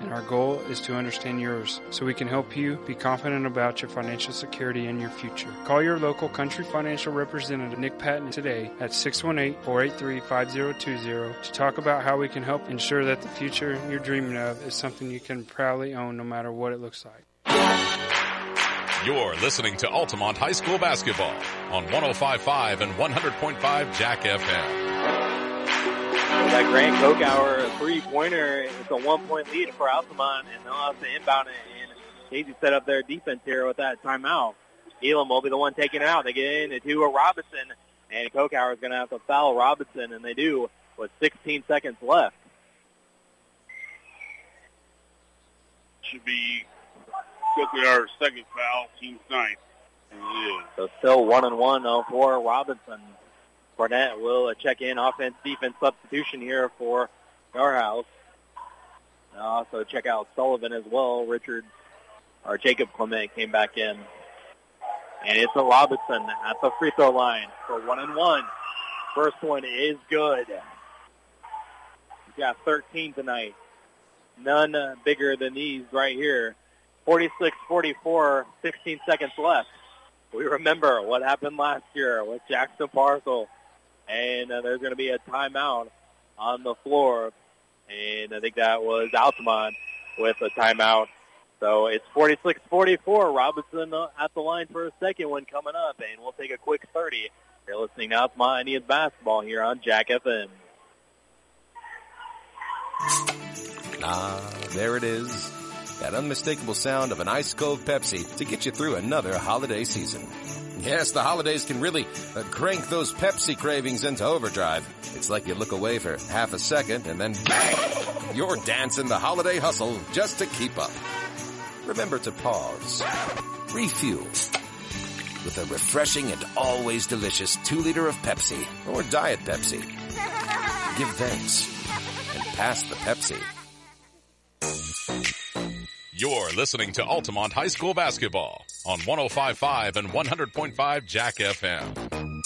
and our goal is to understand yours so we can help you be confident about your financial security and your future. Call your local Country Financial representative, Nick Patton, today at 618-483-5020 to talk about how we can help ensure that the future you're dreaming of is something you can proudly own no matter what it looks like. You're listening to Altamont High School basketball on 105.5 and 100.5 Jack FM. That Grant Kokauer three-pointer It's a one-point lead for Altamont, and they'll have to inbound it. And Casey set up their defense here with that timeout. Elam will be the one taking it out. They get in to a Robinson, and Kokauer is going to have to foul Robinson, and they do with 16 seconds left. Should be quickly our second foul, team's ninth. So still one and one uh, for Robinson. Barnett will uh, check in offense defense substitution here for Yarhouse. And also check out Sullivan as well. Richard or Jacob Clement came back in. And it's a Robinson at the free throw line for one and one. First one is good. He's got 13 tonight. None uh, bigger than these right here. 46-44, 16 seconds left. We remember what happened last year with Jackson Parcel. And uh, there's going to be a timeout on the floor. And I think that was Altamont with a timeout. So it's 46-44. Robinson uh, at the line for a second one coming up. And we'll take a quick 30. You're listening to Altamont Indians basketball here on Jack FM. Ah, there it is. That unmistakable sound of an ice cold Pepsi to get you through another holiday season. Yes, the holidays can really uh, crank those Pepsi cravings into overdrive. It's like you look away for half a second and then bang! You're dancing the holiday hustle just to keep up. Remember to pause, refuel with a refreshing and always delicious two liter of Pepsi or Diet Pepsi. Give thanks and pass the Pepsi. You're listening to Altamont High School basketball on 105.5 and 100.5 Jack FM.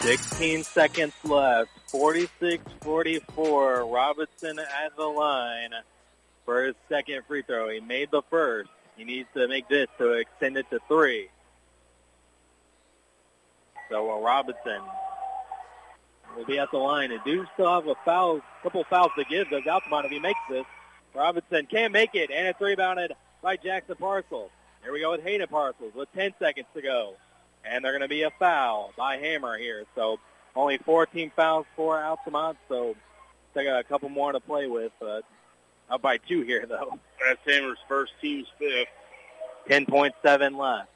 16 seconds left. 46-44. Robinson at the line for his second free throw. He made the first. He needs to make this to extend it to three. So uh, Robinson will be at the line. And do still have a foul, couple fouls to give. Does Altamont if he makes this. Robinson can't make it, and it's rebounded by Jackson Parcels. Here we go with Hayden Parcels with 10 seconds to go. And they're going to be a foul by Hammer here. So only 14 fouls for Altamont, so they got a couple more to play with. Uh, up by two here, though. That's Hammer's first team's fifth. 10.7 left.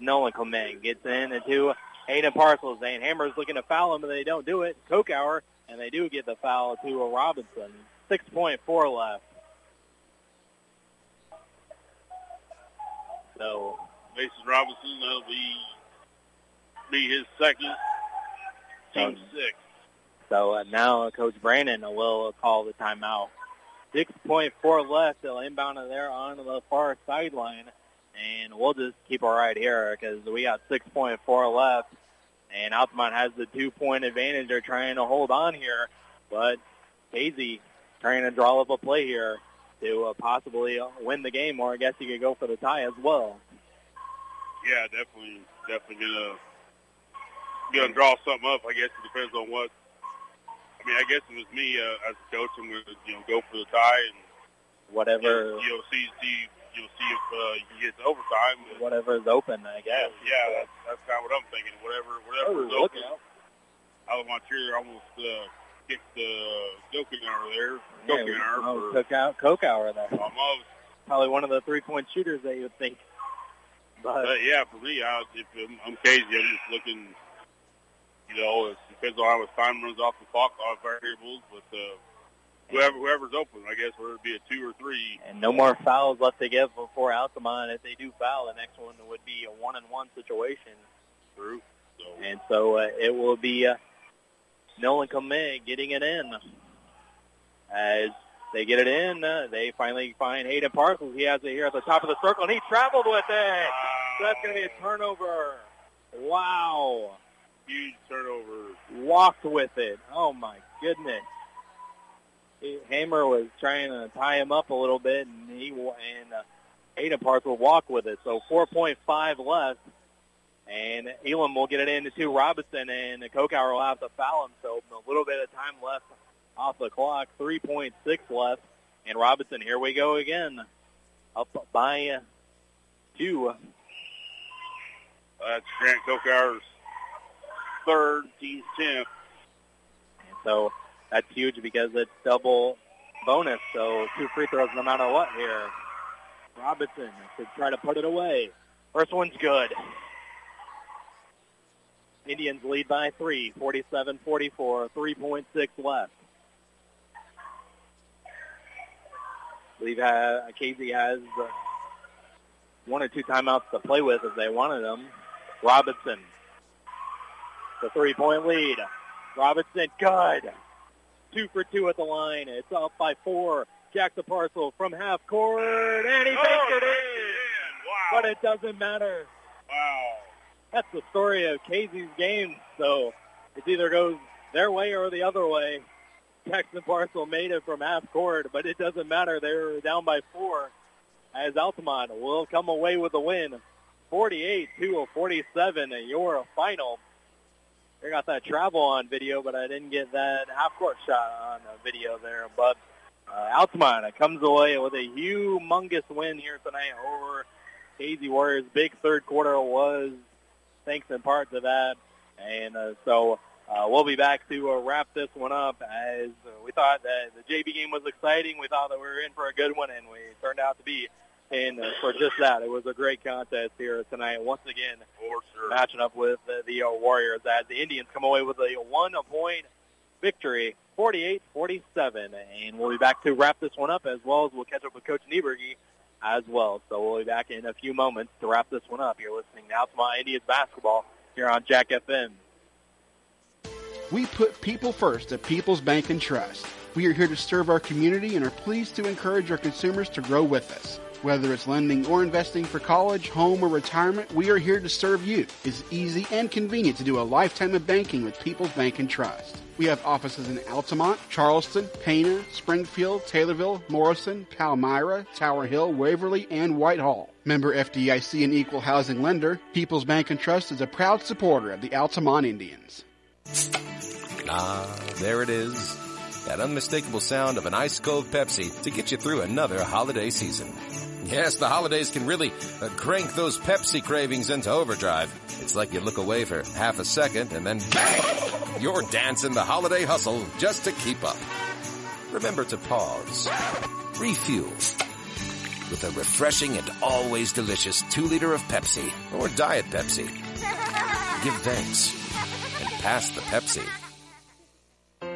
Nolan Clement gets in into Hayden Parcels, and Hammer's looking to foul him, but they don't do it. Kokauer, and they do get the foul to Robinson. 6.4 left. So Mason Robinson. That'll be be his second, team six. So uh, now Coach Brandon will call the timeout. 6.4 left. They'll inbound it there on the far sideline. And we'll just keep it right here because we got 6.4 left. And Altamont has the two-point advantage. They're trying to hold on here. But Casey trying to draw up a play here to uh, possibly win the game, or I guess you could go for the tie as well. Yeah, definitely, definitely gonna gonna draw something up. I guess it depends on what. I mean, I guess it was me uh, as a coach, I'm gonna you know go for the tie and whatever. You know, see see you'll see if uh, you get to overtime. Whatever is open, I guess. Yeah, that's that's kind of what I'm thinking. Whatever whatever oh, is open. Altamont cheerleader almost uh, kicked the Gokin hour there. Gokin yeah, hour. Oh, took out Kokauer there. Almost. Probably one of the three-point shooters that you would think. But uh, yeah, for me, I, if I'm, I'm Casey, I'm just looking. You know, it depends on how much time runs off the clock, on variables, but uh, whoever whoever's open, I guess, whether it be a two or three. And no more fouls left to give before Altamont. If they do foul, the next one would be a one-and-one situation. True. So. And so uh, it will be uh, Nolan Clement getting it in. As they get it in, uh, they finally find Hayden Parcels. He has it here at the top of the circle, and he traveled with it. So that's going to be a turnover. Wow. Huge turnover. Walked with it. Oh, my goodness. Hammer was trying to tie him up a little bit, and he and uh, Hayden Parcel walk with it. So 4.5 left. And Elam will get it into two Robinson, and Kokauer will have to foul him. So a little bit of time left off the clock. 3.6 left. And Robinson, here we go again. Up by two. That's Grant Kokauer's third, team's 10th. And so that's huge because it's double bonus. So two free throws no matter what here. Robinson to try to put it away. First one's good. Indians lead by three, 47-44, 3.6 left. I believe uh, Casey has uh, one or two timeouts to play with if they wanted them. Robinson, the three-point lead. Robinson, good. Two for two at the line. It's up by four. Jackson Parcel from half court, and he oh, makes it in. Wow. But it doesn't matter. Wow that's the story of Casey's game. So it either goes their way or the other way. Jackson Parcel made it from half court, but it doesn't matter. They're down by four as Altamont will come away with a win. 48 to 47, your final. I got that travel on video, but I didn't get that half-court shot on video there. But uh, Altamont comes away with a humongous win here tonight over Casey Warriors. Big third quarter was thanks in part to that. And uh, so uh, we'll be back to uh, wrap this one up as we thought that the JV game was exciting. We thought that we were in for a good one, and we turned out to be in uh, for just that. It was a great contest here tonight. Once again, sure. matching up with uh, the uh, Warriors as the Indians come away with a one-point victory, 48-47. And we'll be back to wrap this one up as well as we'll catch up with Coach Nieberge as well. So we'll be back in a few moments to wrap this one up. You're listening now to my Indians basketball here on Jack FM. We put people first at People's Bank and Trust. We are here to serve our community and are pleased to encourage our consumers to grow with us. Whether it's lending or investing for college, home, or retirement, we are here to serve you. It's easy and convenient to do a lifetime of banking with People's Bank and Trust. We have offices in Altamont, Charleston, Pana, Springfield, Taylorville, Morrison, Palmyra, Tower Hill, Waverly, and Whitehall. Member FDIC and equal housing lender, People's Bank and Trust is a proud supporter of the Altamont Indians. Ah, there it is. That unmistakable sound of an ice cold Pepsi to get you through another holiday season. Yes, the holidays can really uh, crank those Pepsi cravings into overdrive. It's like you look away for half a second and then bang! You're dancing the holiday hustle just to keep up. Remember to pause, refuel with a refreshing and always delicious two liter of Pepsi or Diet Pepsi. Give thanks and pass the Pepsi.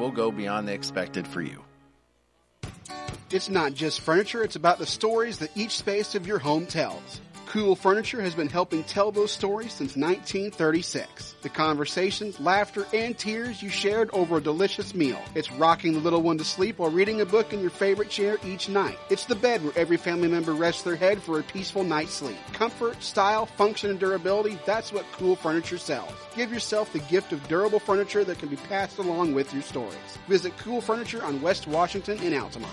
we'll go beyond the expected for you. It's not just furniture, it's about the stories that each space of your home tells. Cool Furniture has been helping tell those stories since 1936. The conversations, laughter, and tears you shared over a delicious meal. It's rocking the little one to sleep while reading a book in your favorite chair each night. It's the bed where every family member rests their head for a peaceful night's sleep. Comfort, style, function, and durability, that's what Cool Furniture sells. Give yourself the gift of durable furniture that can be passed along with your stories. Visit Cool Furniture on West Washington in Altamont.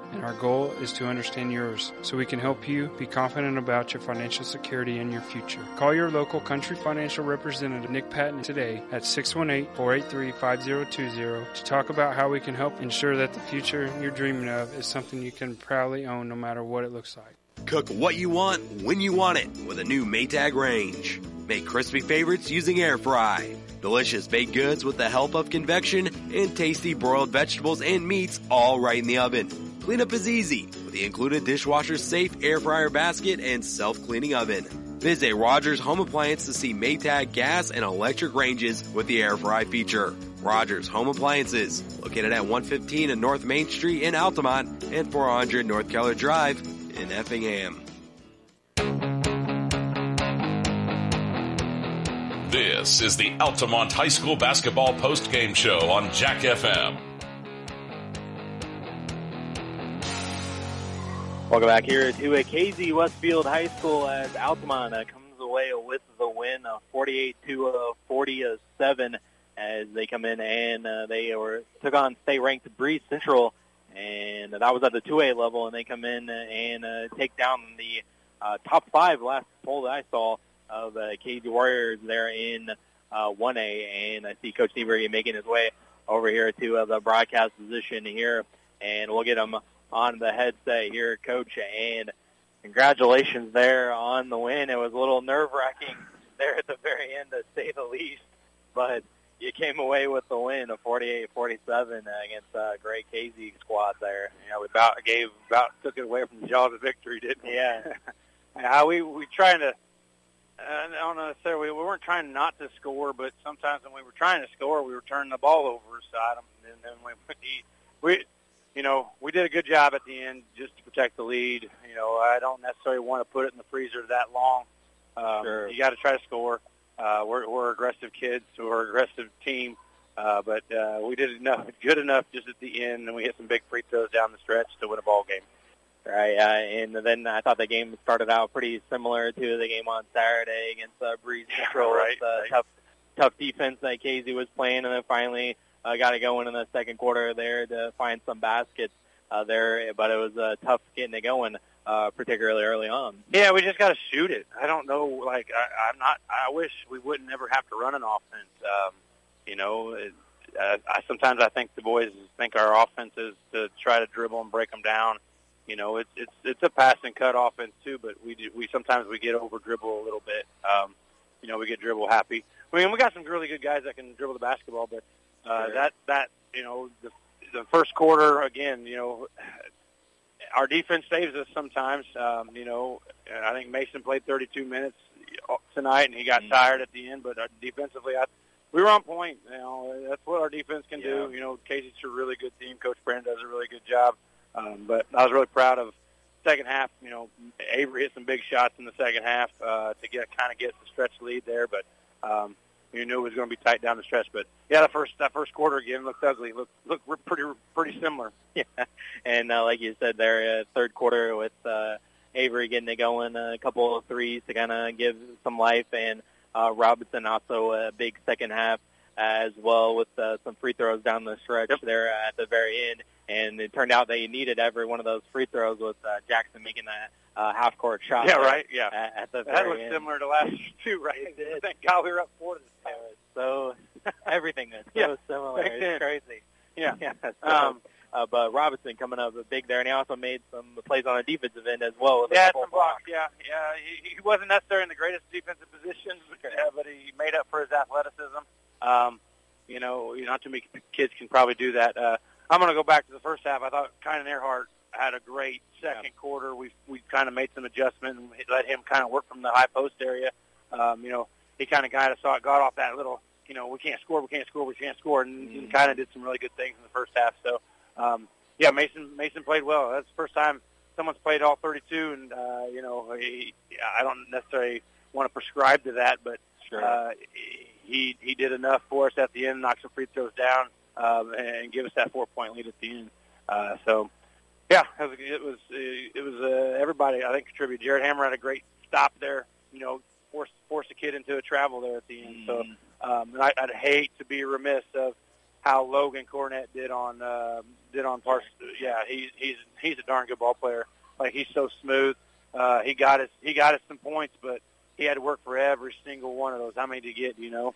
and our goal is to understand yours so we can help you be confident about your financial security and your future. Call your local Country Financial representative, Nick Patton, today at 618-483-5020 to talk about how we can help ensure that the future you're dreaming of is something you can proudly own no matter what it looks like. Cook what you want when you want it with a new Maytag range. Make crispy favorites using air fry. Delicious baked goods with the help of convection and tasty broiled vegetables and meats all right in the oven. Cleanup is easy with the included dishwasher safe air fryer basket and self-cleaning oven. Visit Rogers Home Appliance to see Maytag gas and electric ranges with the air fry feature. Rogers Home Appliances, located at 115 in North Main Street in Altamont and 400 North Keller Drive in Effingham. This is the Altamont High School basketball post-game show on Jack FM. Welcome back here to a Casey Westfield High School as Altamont uh, comes away with the win, uh, 48 to uh, 47, as they come in and they were took on state-ranked Breese Central, and that was at the 2A level, and they come in and take down the top five last poll that I saw of Casey Warriors there in uh, 1A, and I see Coach Seabury making his way over here to the broadcast position here, and we'll get him on the headset here, Coach, and congratulations there on the win. It was a little nerve-wracking there at the very end, to say the least, but you came away with the win of 48-47 against a great Casey squad there. Yeah, we about gave about took it away from the jaws of victory, didn't we? Yeah. yeah, we we trying to. Uh, I don't know necessarily. We weren't trying not to score, but sometimes when we were trying to score, we were turning the ball over side them, and then we we you know, we did a good job at the end just to protect the lead. You know, I don't necessarily want to put it in the freezer that long. Um, Sure. You got to try to score. Uh, we're, we're aggressive kids, we're an aggressive team. Uh, but uh, we did enough, good enough just at the end, and we hit some big free throws down the stretch to win a ball game. Right, uh, and then I thought the game started out pretty similar to the game on Saturday against uh, Breese Central. right, with, uh, right. Tough, tough defense that Casey was playing, and then finally uh, got it going in the second quarter there to find some baskets uh, there. But it was uh, tough getting it going, uh, particularly early on. Yeah, we just got to shoot it. I don't know. Like I, I'm not. I wish we wouldn't never have to run an offense. Um, you know, it, uh, I sometimes I think the boys think our offense is to try to dribble and break them down. You know, it's it's it's a pass and cut offense too, but we do, we sometimes we get over dribble a little bit. Um, you know, we get dribble happy. I mean, we got some really good guys that can dribble the basketball, but uh, Sure. that that you know the the first quarter again, you know, our defense saves us sometimes. Um, you know, I think Mason played 32 minutes tonight, and he got Mhm. tired at the end. But uh, defensively, I, we were on point. You know, that's what our defense can Yeah. do. You know, Casey's a really good team. Coach Brandon does a really good job. Um, but I was really proud of second half. You know, Avery hit some big shots in the second half uh, to get kind of get the stretch lead there, but. Um, you knew it was going to be tight down the stretch, but yeah, the first that first quarter again looked ugly. Looked looked re- pretty pretty similar. Yeah, and uh, like you said there, uh, third quarter with uh, Avery getting it going, a couple of threes to kind of give some life, and uh, Robinson also a big second half as well with uh, some free throws down the stretch Yep. there at the very end. And it turned out that you needed every one of those free throws with uh, Jackson making that uh, half court shot. Yeah, right. Yeah, At, at the that was end. similar to last year too, right? It did. Thank God we were up four to the Uh, so everything is so Yeah. similar. Back then. Crazy. Yeah. yeah. So, Um, uh, but Robinson coming up big there, and he also made some plays on the defensive end as well. With Yeah, some blocks. Yeah, yeah. He, he wasn't necessarily in the greatest defensive positions, uh, but he made up for his athleticism. Um, you know, not too many kids can probably do that. Uh, I'm going to go back to the first half. I thought Keenan Earhart had a great second quarter. We we kind of made some adjustment and let him kind of work from the high post area. Um, you know, he kind of got us got off that little. You know, we can't score, we can't score, we can't score, and, and kind of did some really good things in the first half. So, um, yeah, Mason Mason played well. That's the first time someone's played all 32, and uh, you know, he, I don't necessarily want to prescribe to that, but Sure. uh, he he did enough for us at the end, knock some free throws down, um, and give us that four point lead at the end. Uh, so, yeah, it was it was, uh, it was uh, everybody I think contributed. Jared Hammer had a great stop there. You know, forced forced a kid into a travel there at the end. So, um, and I, I'd hate to be remiss of how Logan Cornett did on uh, did on Parcels. Yeah, he's he's he's a darn good ball player. Like he's so smooth. Uh, he got us he got us some points, but he had to work for every single one of those. How many did he get? Do you know?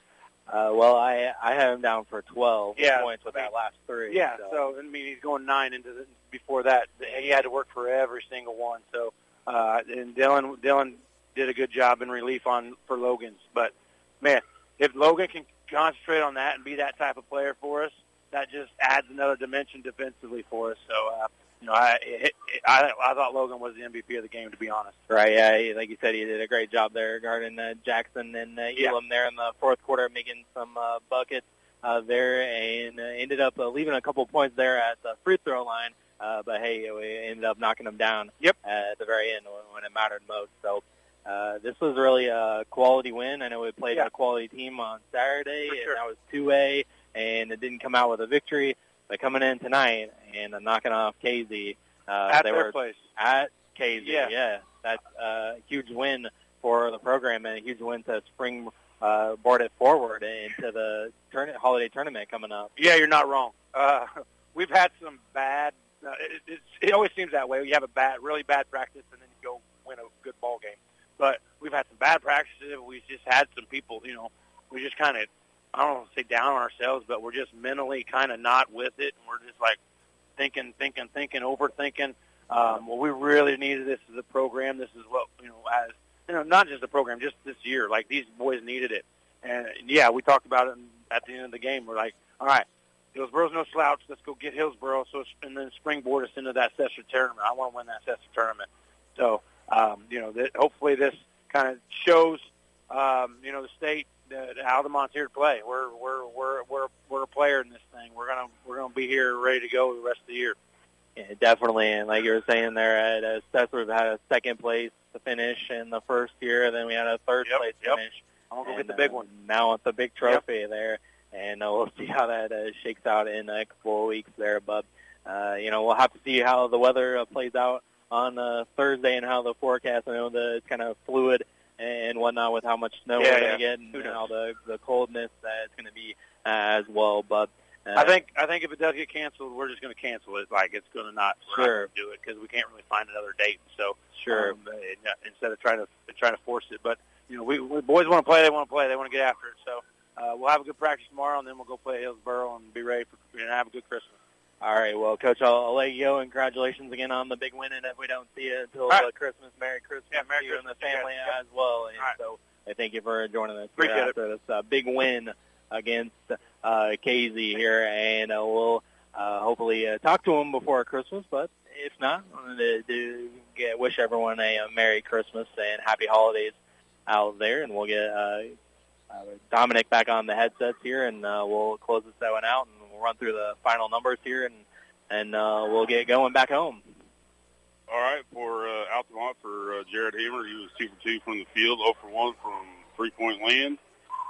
Uh, well, I I have him down for 12 Yeah. points with that last three. Yeah, so. so I mean he's going nine into the, before that. He had to work for every single one. So uh, and Dylan Dylan did a good job in relief on for Logan's. But man, if Logan can concentrate on that and be that type of player for us, that just adds another dimension defensively for us. So uh, you know, I it, it, I I thought Logan was the MVP of the game to be honest. Right, yeah, he, like you said, he did a great job there guarding uh, Jackson and uh, Yeah. Elam there in the fourth quarter, making some uh, buckets uh, there, and uh, ended up uh, leaving a couple points there at the free throw line. Uh, but hey, we ended up knocking them down Yep. at the very end when, when it mattered most. So uh, this was really a quality win. I know we played Yeah. a quality team on Saturday, For and sure. that was 2A, and it didn't come out with a victory. But coming in tonight and uh, knocking off Casey, uh, At they their were place. at Casey. Yeah. Yeah, that's a huge win for the program and a huge win to spring uh, board it forward into the tourna- holiday tournament coming up. Yeah, you're not wrong. Uh, we've had some bad. Uh, it, it's, it always seems that way. You have a bad, really bad practice, and then you go win a good ball game. But we've had some bad practices. We just had some people. You know, we just kind of, I don't want to say down on ourselves, but we're just mentally kind of not with it. And we're just like thinking, thinking, thinking, overthinking. Um, well, we really needed this as a program. This is what you know, as you know, not just the program, just this year. Like these boys needed it. And yeah, we talked about it at the end of the game. We're like, all right, Hillsboro's no slouch. Let's go get Hillsboro. So and then springboard us into that Cessna tournament. I want to win that Cessna tournament. So um, you know, that hopefully this kind of shows um, you know the state that Altamont's here to play. We're we're we're we're we're a player in this thing. We're gonna we're gonna be here ready to go the rest of the year. Yeah, definitely, and like you were saying there, at uh, Seth, we've had a second place to finish in the first year, and then we had a third Yep, place yep. finish. I'm gonna go get the big uh, one. Now it's a big trophy there, and uh, we'll see how that uh, shakes out in a couple of weeks there. But uh, you know, we'll have to see how the weather uh, plays out on uh, Thursday and how the forecast. I know that it's kind of fluid and whatnot with how much snow Yeah, we're going yeah. to get and knows? the the coldness that it's going to be uh, as well. But uh, I think I think if it does get canceled, we're just going to cancel it. Like it's going to not we're not Sure. do it because we can't really find another date. So Sure. um, uh, instead of trying to trying to force it, but you know, we, we boys want to play. They want to play. They want to get after it. So uh, we'll have a good practice tomorrow, and then we'll go play Hillsboro and be ready for and have a good Christmas. All right, well, Coach, I'll, I'll let you go, and congratulations again on the big win. And if we don't see you until right. uh, Christmas, Merry Christmas Yeah, Merry to you and the family guys. as well. And right. so, I thank you for joining us Appreciate here it. after this uh, big win against uh, Casey here, and uh, we'll uh, hopefully uh, talk to him before Christmas. But if not, I to do, get, wish everyone a, uh Merry Christmas and Happy Holidays out there, and we'll get uh, uh, Dominic back on the headsets here, and uh, we'll close this one out, and we'll run through the final numbers here, and and uh, we'll get going back home. All right, for uh, Altamont, for uh, Jared Hammer, he was two for two from the field, 0 for 1 from three-point land.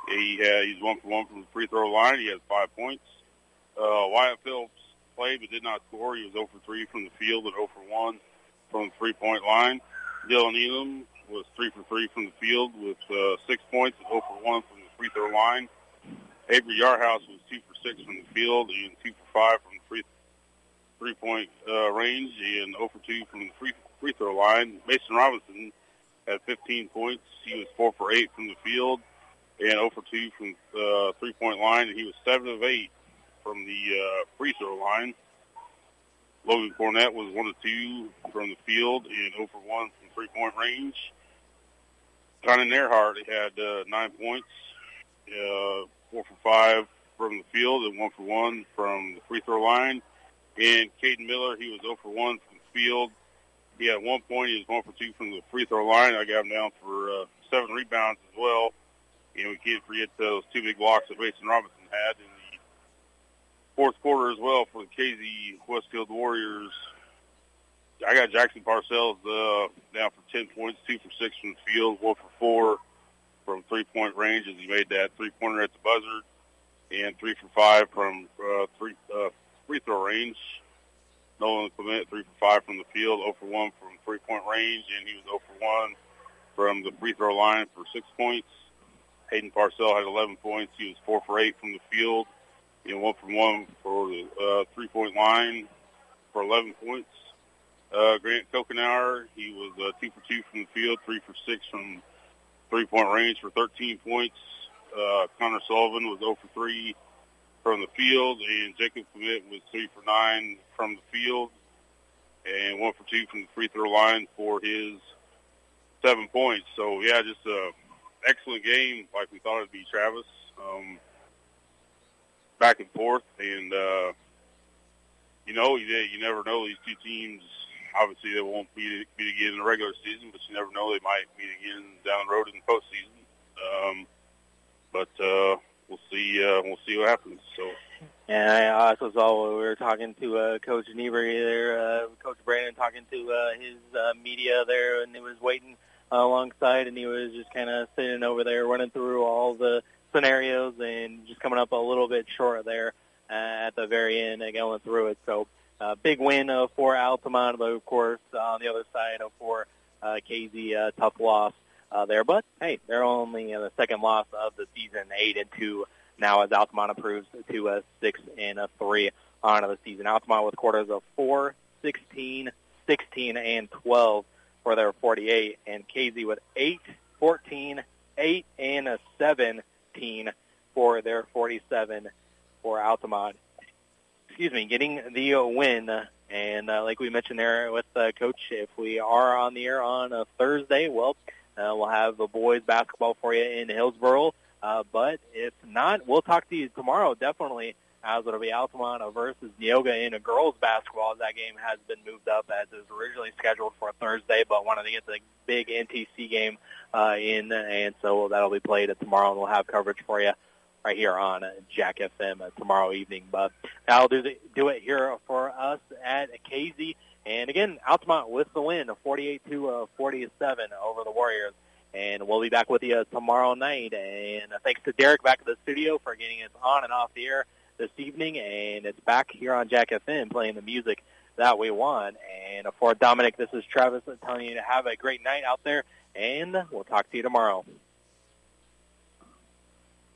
He had, he's 1 for 1 from the free throw line. He has five points. Uh, Wyatt Phillips played but did not score. He was 0 for 3 from the field and 0 for 1 from the three-point line. Dylan Elam was 3 for 3 from the field with uh, six points and 0 for 1 from the free throw line. Avery Yarhouse was 2 for 6 from the field and 2 for 5 from the free three-point uh, range and 0 for 2 from the free free throw line. Mason Robinson had 15 points. He was 4 for 8 from the field and 0 for 2 from the uh, three-point line, and he was 7 of 8 from the uh, free throw line. Logan Cornett was 1 of 2 from the field and 0 for 1 from three-point range. Connor Nerhart had uh, 9 points, uh, 4 for 5 from the field and 1 for 1 from the free throw line. And Caden Miller, he was 0 for 1 from the field. He had one point. He was 1 for 2 from the free throw line. I got him down for uh, 7 rebounds as well. And we can't forget those two big blocks that Mason Robinson had in the fourth quarter as well for the Casey Westfield Warriors. I got Jackson Parcels uh, down for 10 points, 2 for 6 from the field, 1 for 4 from three-point range as he made that three-pointer at the buzzer, and 3 for 5 from uh, three, uh, free throw range. Nolan Clement, 3 for 5 from the field, 0 for 1 from three-point range, and he was 0 for 1 from the free throw line for 6 points. Hayden Parcell had 11 points. He was 4 for 8 from the field, and 1 for 1 for the uh, three-point line for 11 points. Uh, Grant Kokauer, he was uh, 2 for 2 from the field, 3 for 6 from three-point range for 13 points. Uh, Connor Sullivan was 0 for 3 from the field, and Jacob Commit was 3 for 9 from the field, and 1 for 2 from the free throw line for his seven points. So, yeah, just a excellent game like we thought it'd be, Travis. Um, back and forth, and, uh, you know, you, you never know these two teams – obviously they won't meet, meet again in the regular season, but you never know they might meet again down the road in the postseason. Um, but uh, we'll see. Uh, we'll see what happens. So. And I also saw we were talking to uh, Coach Niebuhr there, uh, Coach Brandon talking to uh, his uh, media there, and he was waiting uh, alongside, and he was just kind of sitting over there running through all the scenarios and just coming up a little bit short there uh, at the very end and going through it. So uh, big win uh, for Altamont, but of course on the other side uh, for uh, Casey, uh, tough loss uh, there. But hey, they're only uh, the second loss of the season, eight and two now as Altamont improves to a six and a three on the season. Altamont with quarters of four, sixteen, sixteen, and 12 for their 48, and Casey with eight, fourteen, eight, and a 17 for their 47 for Altamont excuse me, getting the win. And uh, like we mentioned there with uh, Coach, if we are on the air on a Thursday, well, uh, we'll have the boys basketball for you in Hillsboro. Uh, but if not, we'll talk to you tomorrow, definitely, as it'll be Altamont versus Neoga in a girls basketball. That game has been moved up as it was originally scheduled for Thursday, but wanted to get the big NTC game uh, in, and so that'll be played tomorrow, and we'll have coverage for you right here on uh, Jack FM uh, tomorrow evening. But that'll do, the, do it here for us at Casey. And again, Altamont with the win, 48 to uh, 47 over the Warriors. And we'll be back with you tomorrow night. And uh, thanks to Derek back at the studio for getting us on and off the air this evening. And it's back here on Jack FM playing the music that we want. And for Dominic, this is Travis telling you to have a great night out there. And we'll talk to you tomorrow.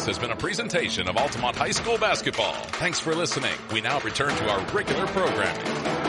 This has been a presentation of Altamont High School basketball. Thanks for listening. We now return to our regular programming.